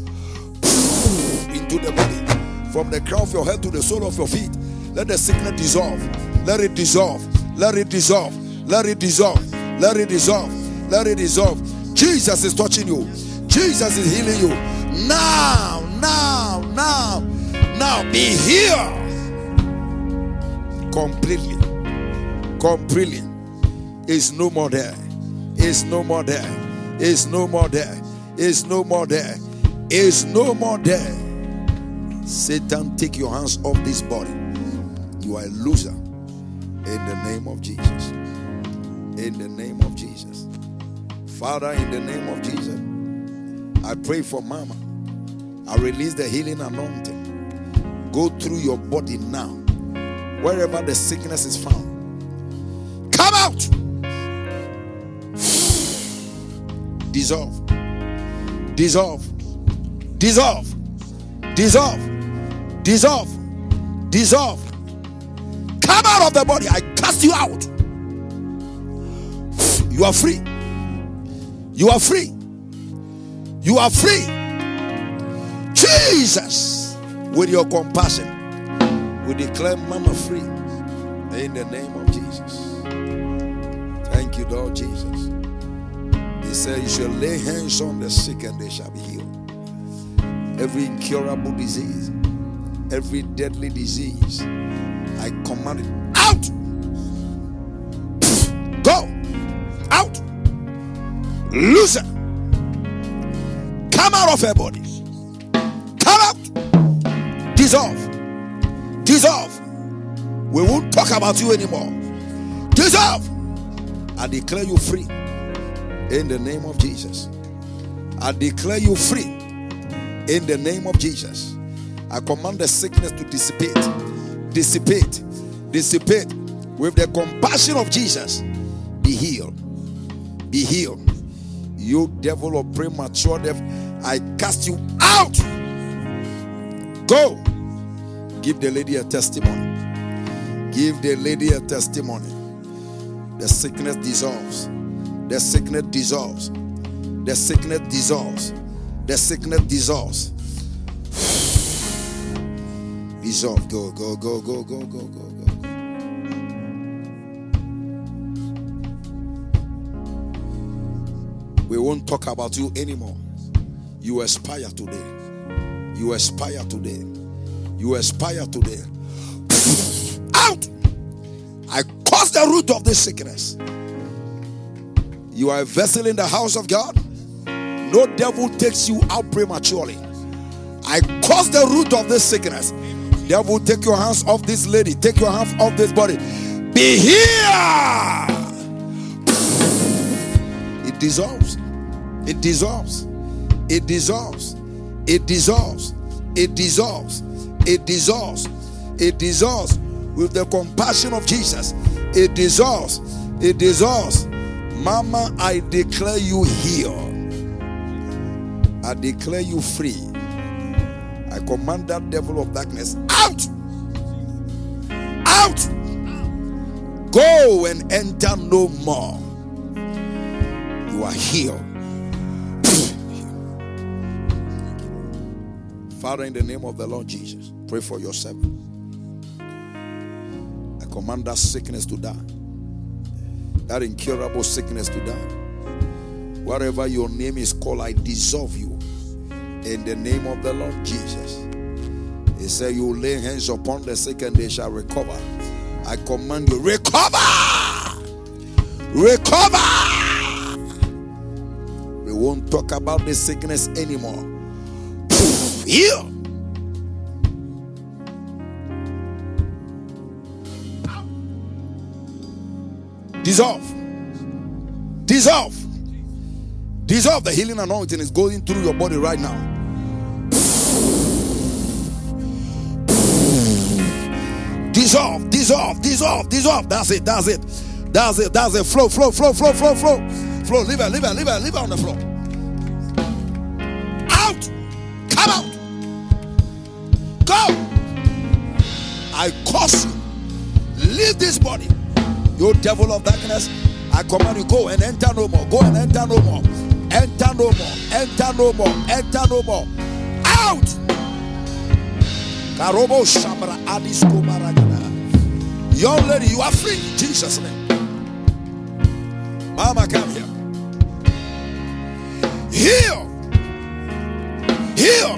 into the body from the crown of your head to the sole of your feet. Let the sickness dissolve. Let it dissolve. Let it dissolve. Let it dissolve. Let it dissolve. Let it dissolve. Jesus is touching you. Jesus is healing you. Now, now, now, now be healed completely. Completely. Is no more there. Is no more there. Is no more there. Is no more there. Is no more there. Satan, take your hands off this body. You are a loser. In the name of Jesus. In the name of Jesus. Father, in the name of Jesus, I pray for Mama. I release the healing anointing. Go through your body now. Wherever the sickness is found. Come out. Dissolve. Dissolve. Dissolve. Dissolve. Dissolve. Dissolve. Come out of the body. I cast you out. You are free. You are free. You are free. Jesus, with your compassion, we declare Mama free in the name of Jesus. Thank you, Lord Jesus. He said, You shall lay hands on the sick and they shall be healed. Every incurable disease, every deadly disease, I command it out. Go out. Loser. Come out of her body. Come out. Dissolve. Dissolve. We won't talk about you anymore. Dissolve. I declare you free in the name of Jesus. I declare you free in the name of Jesus. I command the sickness to dissipate, dissipate, dissipate with the compassion of Jesus. Be healed, be healed. You devil of premature death, I cast you out. Go, give the lady a testimony. Give the lady a testimony. The sickness dissolves. The sickness dissolves. The sickness dissolves. The sickness dissolves. Dissolve. Go, go, go, go, go, go, go, go. We won't talk about you anymore. You aspire today. You aspire today. You aspire today. Out! I cause the root of this sickness. You are a vessel in the house of God. No devil takes you out prematurely. I cause the root of this sickness. Devil, take your hands off this lady. Take your hands off this body. Be here. It dissolves. It dissolves. It dissolves. It dissolves. It dissolves. It dissolves. It dissolves with the compassion of Jesus. It dissolves. It dissolves. Mama, I declare you healed. I declare you free. I command that devil of darkness out. Out. Go and enter no more. You are healed. Father, in the name of the Lord Jesus, pray for your servant. I command that sickness to die, that incurable sickness to die. Wherever your name is called, I dissolve you in the name of the Lord Jesus. He said, You lay hands upon the sick and they shall recover. I command you, recover! Recover! We won't talk about the sickness anymore. Heal. Dissolve. Dissolve. Dissolve. The healing anointing is going through your body right now. Dissolve, dissolve, dissolve, dissolve. That's it, that's it. That's it, that's it. Flow, flow, flow, flow, flow, flow. Flow, leave it, leave it, leave it, leave it on the floor. Out! Come out! Go! I curse you. Leave this body. You devil of darkness, I command you go and enter no more. Go and enter no more. Enter no more. Enter no more. Enter no more. Out! Karobo Shabra Adisko Baragada. Young lady, you are free in Jesus' name. Mama, come here. Heal. Heal.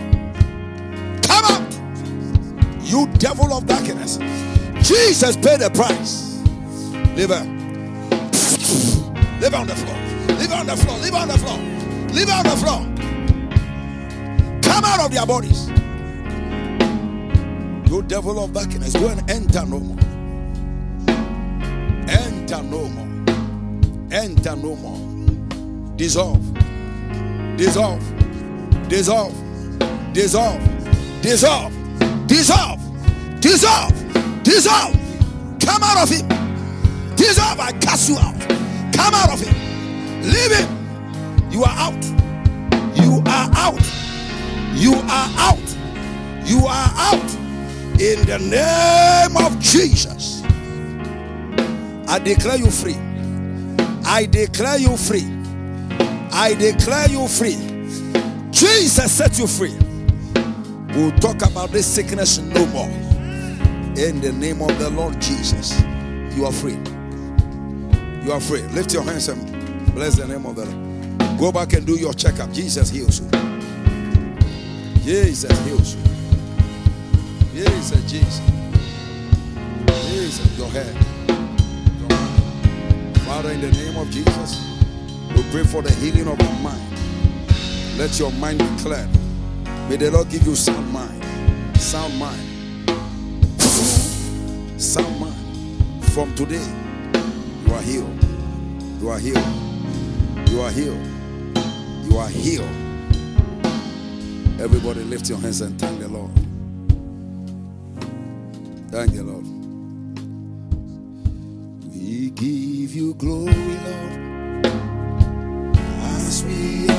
Come out. You devil of darkness. Jesus paid the price. Leave her. Her on the floor. Her on the floor. Leave her on the floor. Leave her on the floor. Come out of their bodies. You devil of darkness, go and enter no more. Enter no more. Enter no more. Dissolve. Dissolve. Dissolve. Dissolve. Dissolve. Dissolve. Dissolve. Dissolve. Come out of him. Dissolve. I cast you out. Come out of him. Leave him. You are out. You are out. You are out. You are out. In the name of Jesus. I declare you free. I declare you free. I declare you free. Jesus set you free. We'll talk about this sickness no more. In the name of the Lord Jesus, you are free. You are free. Lift your hands and bless the name of the Lord. Go back and do your checkup. Jesus heals you. Jesus heals you. Jesus, Jesus. Jesus, your head. Father, in the name of Jesus, we pray for the healing of your mind. Let your mind be cleared. May the Lord give you sound mind. Sound mind. Sound mind. From today, you are healed. You are healed. You are healed. You are healed. Everybody lift your hands and thank the Lord. Thank you, Lord. We give you glory, Lord, as we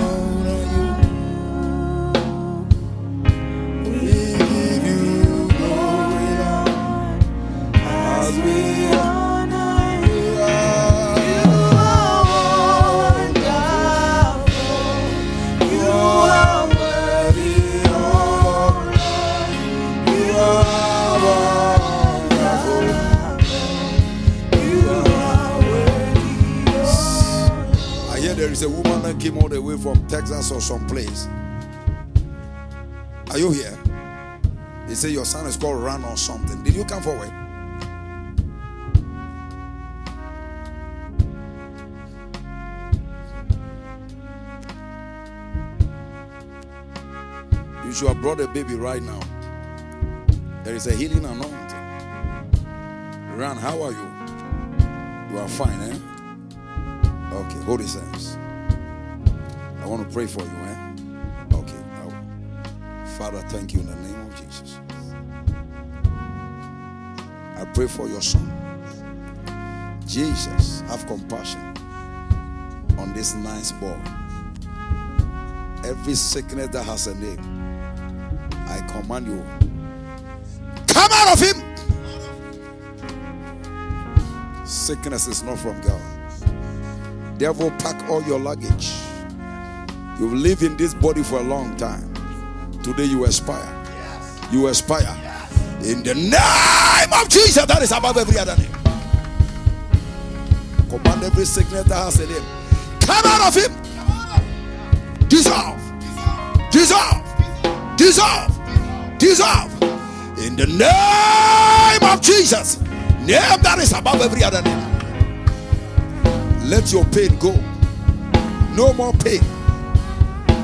Son is called Ran or something. Did you come forward? You should have brought a baby right now. There is a healing anointing. Ran, how are you? You are fine, eh? Okay, hold his hands. I want to pray for you, eh? Okay. Father, thank you in the name pray for your son. Jesus, have compassion on this nice boy. Every sickness that has a name, I command you, come out of him. Sickness is not from God. Devil, pack all your luggage. You've lived in this body for a long time. Today you expire. You expire. In the name of Jesus, that is above every other name. Command every sickness that has a name. Come out of him. Dissolve. Dissolve. Dissolve. Dissolve. In the name of Jesus. Name that is above every other name. Let your pain go. No more pain.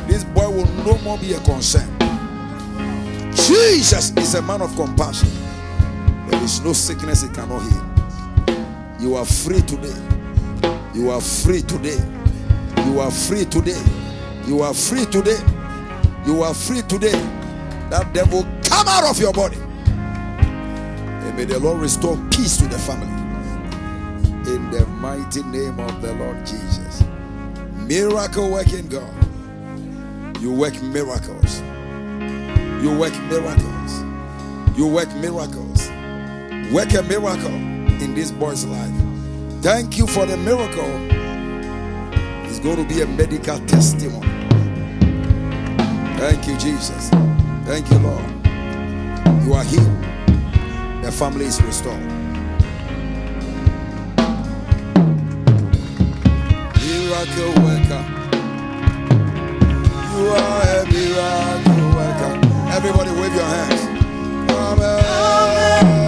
This boy will no more be a concern. Jesus is a man of compassion. There is no sickness he cannot heal. You are free today. You are free today. You are free today. You are free today. You are free today. That devil come out of your body. And may the Lord restore peace to the family. In the mighty name of the Lord Jesus. Miracle working God. You work miracles. You work miracles. You work miracles. Work a miracle in this boy's life. Thank you for the miracle. It's going to be a medical testimony. Thank you, Jesus. Thank you, Lord. You are healed. The family is restored. Miracle worker. You are a miracle worker. Everybody wave your hands. Amen. Amen.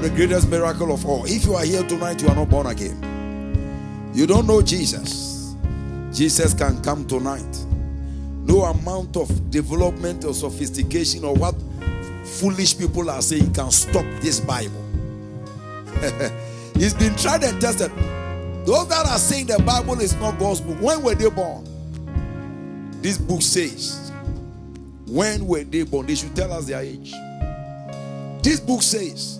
The greatest miracle of all. If you are here tonight, you are not born again. You don't know Jesus. Jesus can come tonight. No amount of development or sophistication or what foolish people are saying can stop this Bible. It's been tried and tested. Those that are saying the Bible is not God's book, when were they born? This book says, when were they born? They should tell us their age. This book says,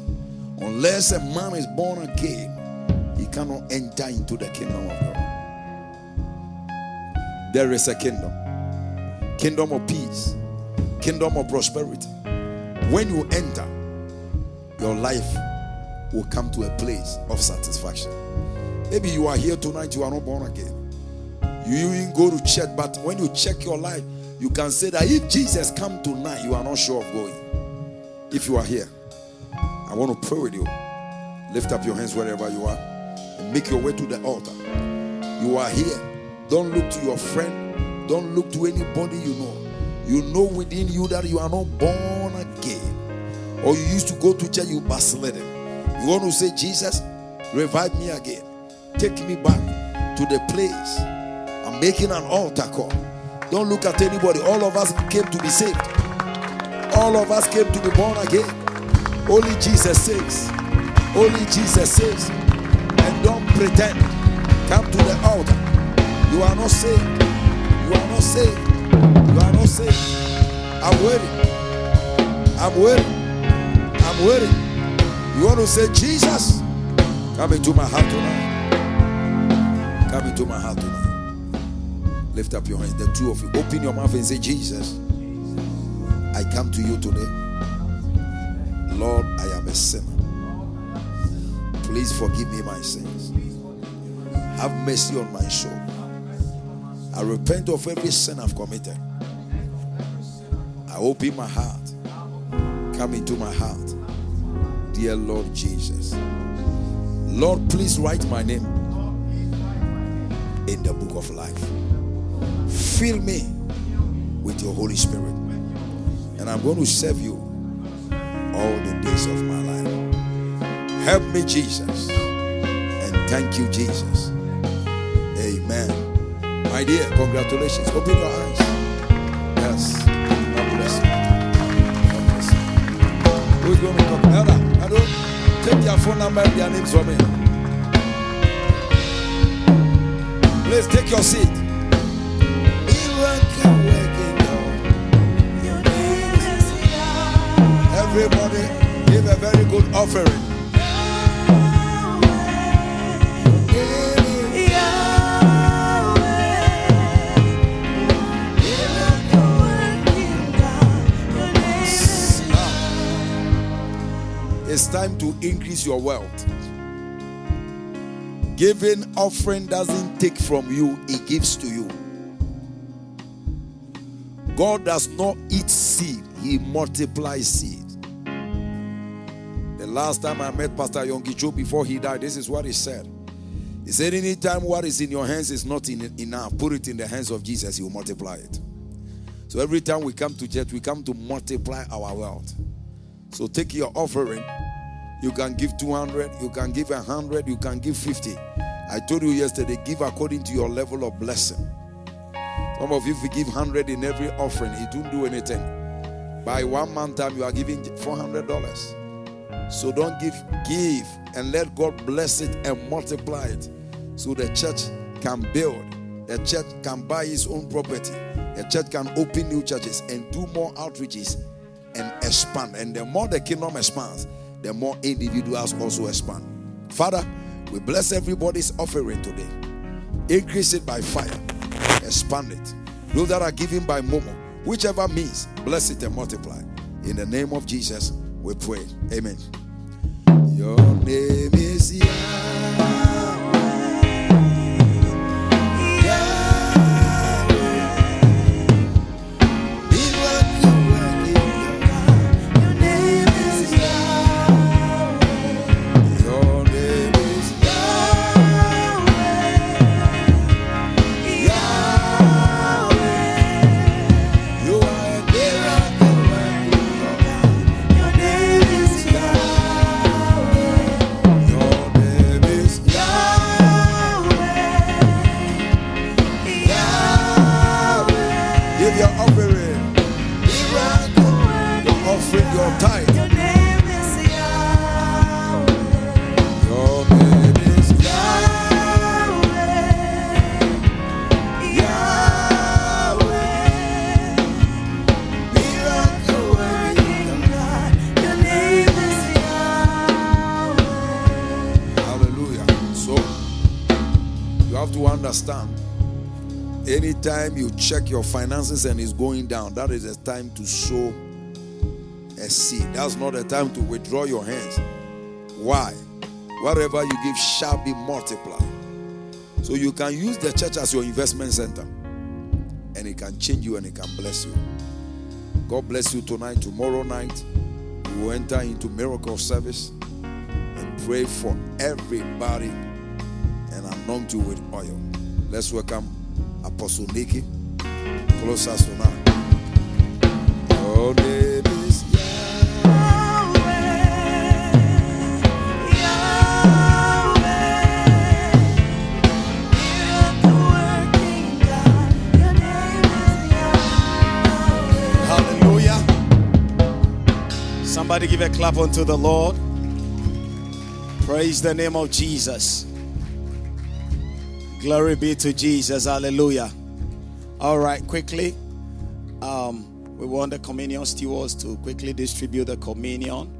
unless a man is born again, he cannot enter into the kingdom of God. There is a kingdom, kingdom of peace, kingdom of prosperity. When you enter, your life will come to a place of satisfaction. Maybe you are here tonight, you are not born again. You even go to church, but when you check your life, you can say that if Jesus come tonight, you are not sure of going. If you are here, I want to pray with you. Lift up your hands wherever you are and make your way to the altar. You are here. Don't look to your friend. Don't look to anybody you know. You know within you that you are not born again. Or you used to go to church, you backslidden. You want to say, Jesus, revive me again. Take me back to the place. I'm making an altar call. Don't look at anybody. All of us came to be saved. All of us came to be born again. Only Jesus saves. Only Jesus saves. And don't pretend. Come to the altar. You are not saved. You are not saved. You are not saved. I'm waiting. I'm waiting. I'm waiting. You want to say, Jesus, come into my heart tonight. Come into my heart tonight. Lift up your hands. The two of you. Open your mouth and say, Jesus, I come to you today. Lord, I am a sinner. Please forgive me my sins. Have mercy on my soul. I repent of every sin I've committed. I open my heart. Come into my heart. Dear Lord Jesus. Lord, please write my name in the book of life. Fill me with your Holy Spirit. And I'm going to serve you all the days of my life. Help me, Jesus. And thank you, Jesus. Amen. My dear, congratulations. Open your eyes. Yes. God bless you. God bless you. Who's going to talk? Elder, hello. Take their phone number and their names from me. Please take your seat. Miracle Everybody give a very good offering. it's time to increase your wealth. Giving offering doesn't take from you, it gives to you. God does not eat seed, He multiplies seed. Last time I met Pastor Yonggi Cho before he died, this is what he said. He said, Anytime what is in your hands is not in, enough, put it in the hands of Jesus, He will multiply it. So every time we come to church, we come to multiply our wealth. So take your offering. You can give 200, you can give 100, you can give 50. I told you yesterday, give according to your level of blessing. Some of you, if you give 100 in every offering, it won't do anything. By one month time, you are giving $400. So don't give, give and let God bless it and multiply it so the church can build. The church can buy its own property. The church can open new churches and do more outreaches and expand. And the more the kingdom expands, the more individuals also expand. Father, we bless everybody's offering today. Increase it by fire, expand it. Those that are giving by Momo, whichever means, bless it and multiply. In the name of Jesus, we pray. Amen. Your name is Your Anytime you check your finances and it's going down, that is a time to sow a seed. That's not a time to withdraw your hands. Why? Whatever you give shall be multiplied. So you can use the church as your investment center. And it can change you and it can bless you. God bless you tonight. Tomorrow night, we will enter into miracle service and pray for everybody and anoint you with oil. Let's welcome Apostle Nicky. Close us is Hallelujah. Somebody give a clap unto the Lord. Praise the name of Jesus. Glory be to Jesus. Hallelujah. All right, quickly. Um, we want the communion stewards to quickly distribute the communion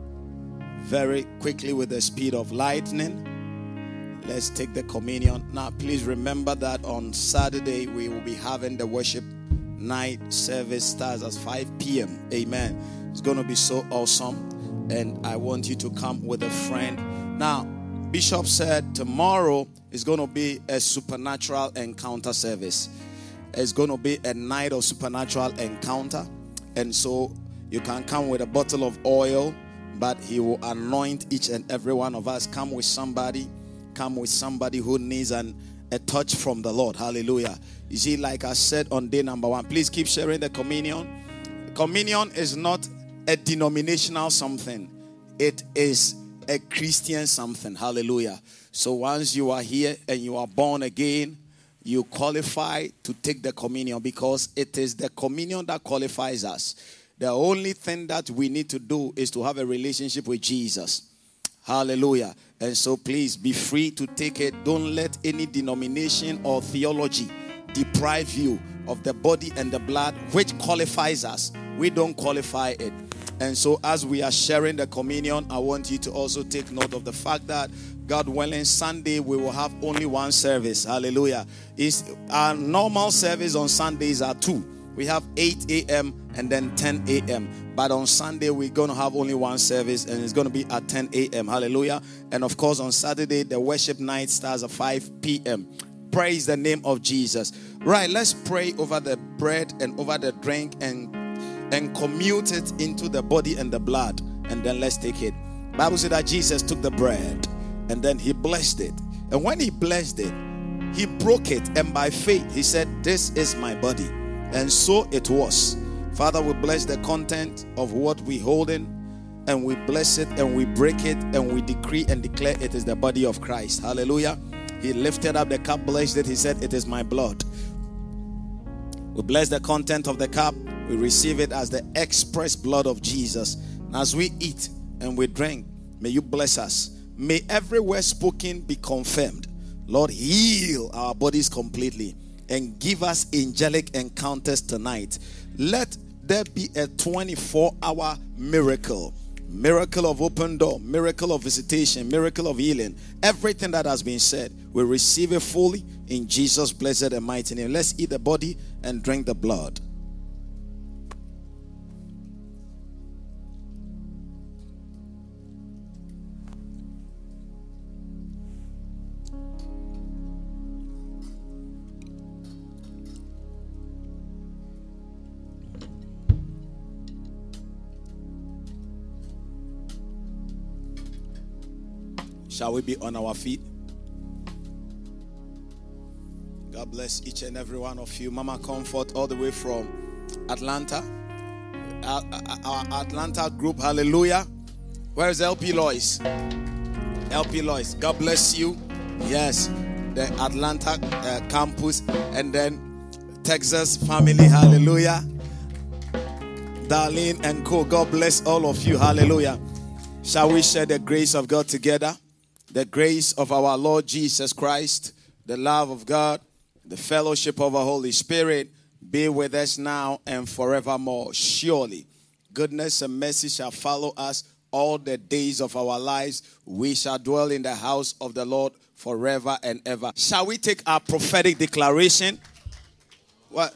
very quickly with the speed of lightning. Let's take the communion. Now, please remember that on Saturday we will be having the worship night service starts at 5 p.m. Amen. It's going to be so awesome. And I want you to come with a friend. Now, Bishop said tomorrow is going to be a supernatural encounter service. It's going to be a night of supernatural encounter. And so you can come with a bottle of oil, but he will anoint each and every one of us. Come with somebody, come with somebody who needs an, a touch from the Lord. Hallelujah. You see, like I said on day number one, please keep sharing the communion. Communion is not a denominational something, it is a Christian something. Hallelujah. So once you are here and you are born again, you qualify to take the communion because it is the communion that qualifies us. The only thing that we need to do is to have a relationship with Jesus. Hallelujah. And so please be free to take it. Don't let any denomination or theology deprive you of the body and the blood which qualifies us. We don't qualify it. And so, as we are sharing the communion, I want you to also take note of the fact that God willing, Sunday we will have only one service. Hallelujah. Is our normal service on Sundays are two. We have 8 a.m. and then 10 a.m. But on Sunday, we're going to have only one service and it's going to be at 10 a.m. Hallelujah. And of course, on Saturday, the worship night starts at 5 p.m. Praise the name of Jesus. Right, let's pray over the bread and over the drink and and commute it into the body and the blood. And then let's take it. Bible said that Jesus took the bread and then he blessed it. And when he blessed it, he broke it. And by faith, he said, This is my body. And so it was. Father, we bless the content of what we hold in, and we bless it and we break it and we decree and declare it is the body of Christ. Hallelujah. He lifted up the cup, blessed it. He said, It is my blood. We bless the content of the cup. We receive it as the express blood of Jesus. And as we eat and we drink, may you bless us. May every word spoken be confirmed. Lord, heal our bodies completely and give us angelic encounters tonight. Let there be a 24 hour miracle miracle of open door, miracle of visitation, miracle of healing. Everything that has been said, we receive it fully in Jesus' blessed and mighty name. Let's eat the body and drink the blood. Shall we be on our feet? God bless each and every one of you. Mama Comfort, all the way from Atlanta. Our, our Atlanta group, hallelujah. Where's LP Lois? LP Lois, God bless you. Yes, the Atlanta uh, campus, and then Texas family, hallelujah. Darlene and co, God bless all of you, hallelujah. Shall we share the grace of God together? the grace of our Lord Jesus Christ, the love of God, the fellowship of the Holy Spirit be with us now and forevermore. Surely, goodness and mercy shall follow us all the days of our lives. We shall dwell in the house of the Lord forever and ever. Shall we take our prophetic declaration? What?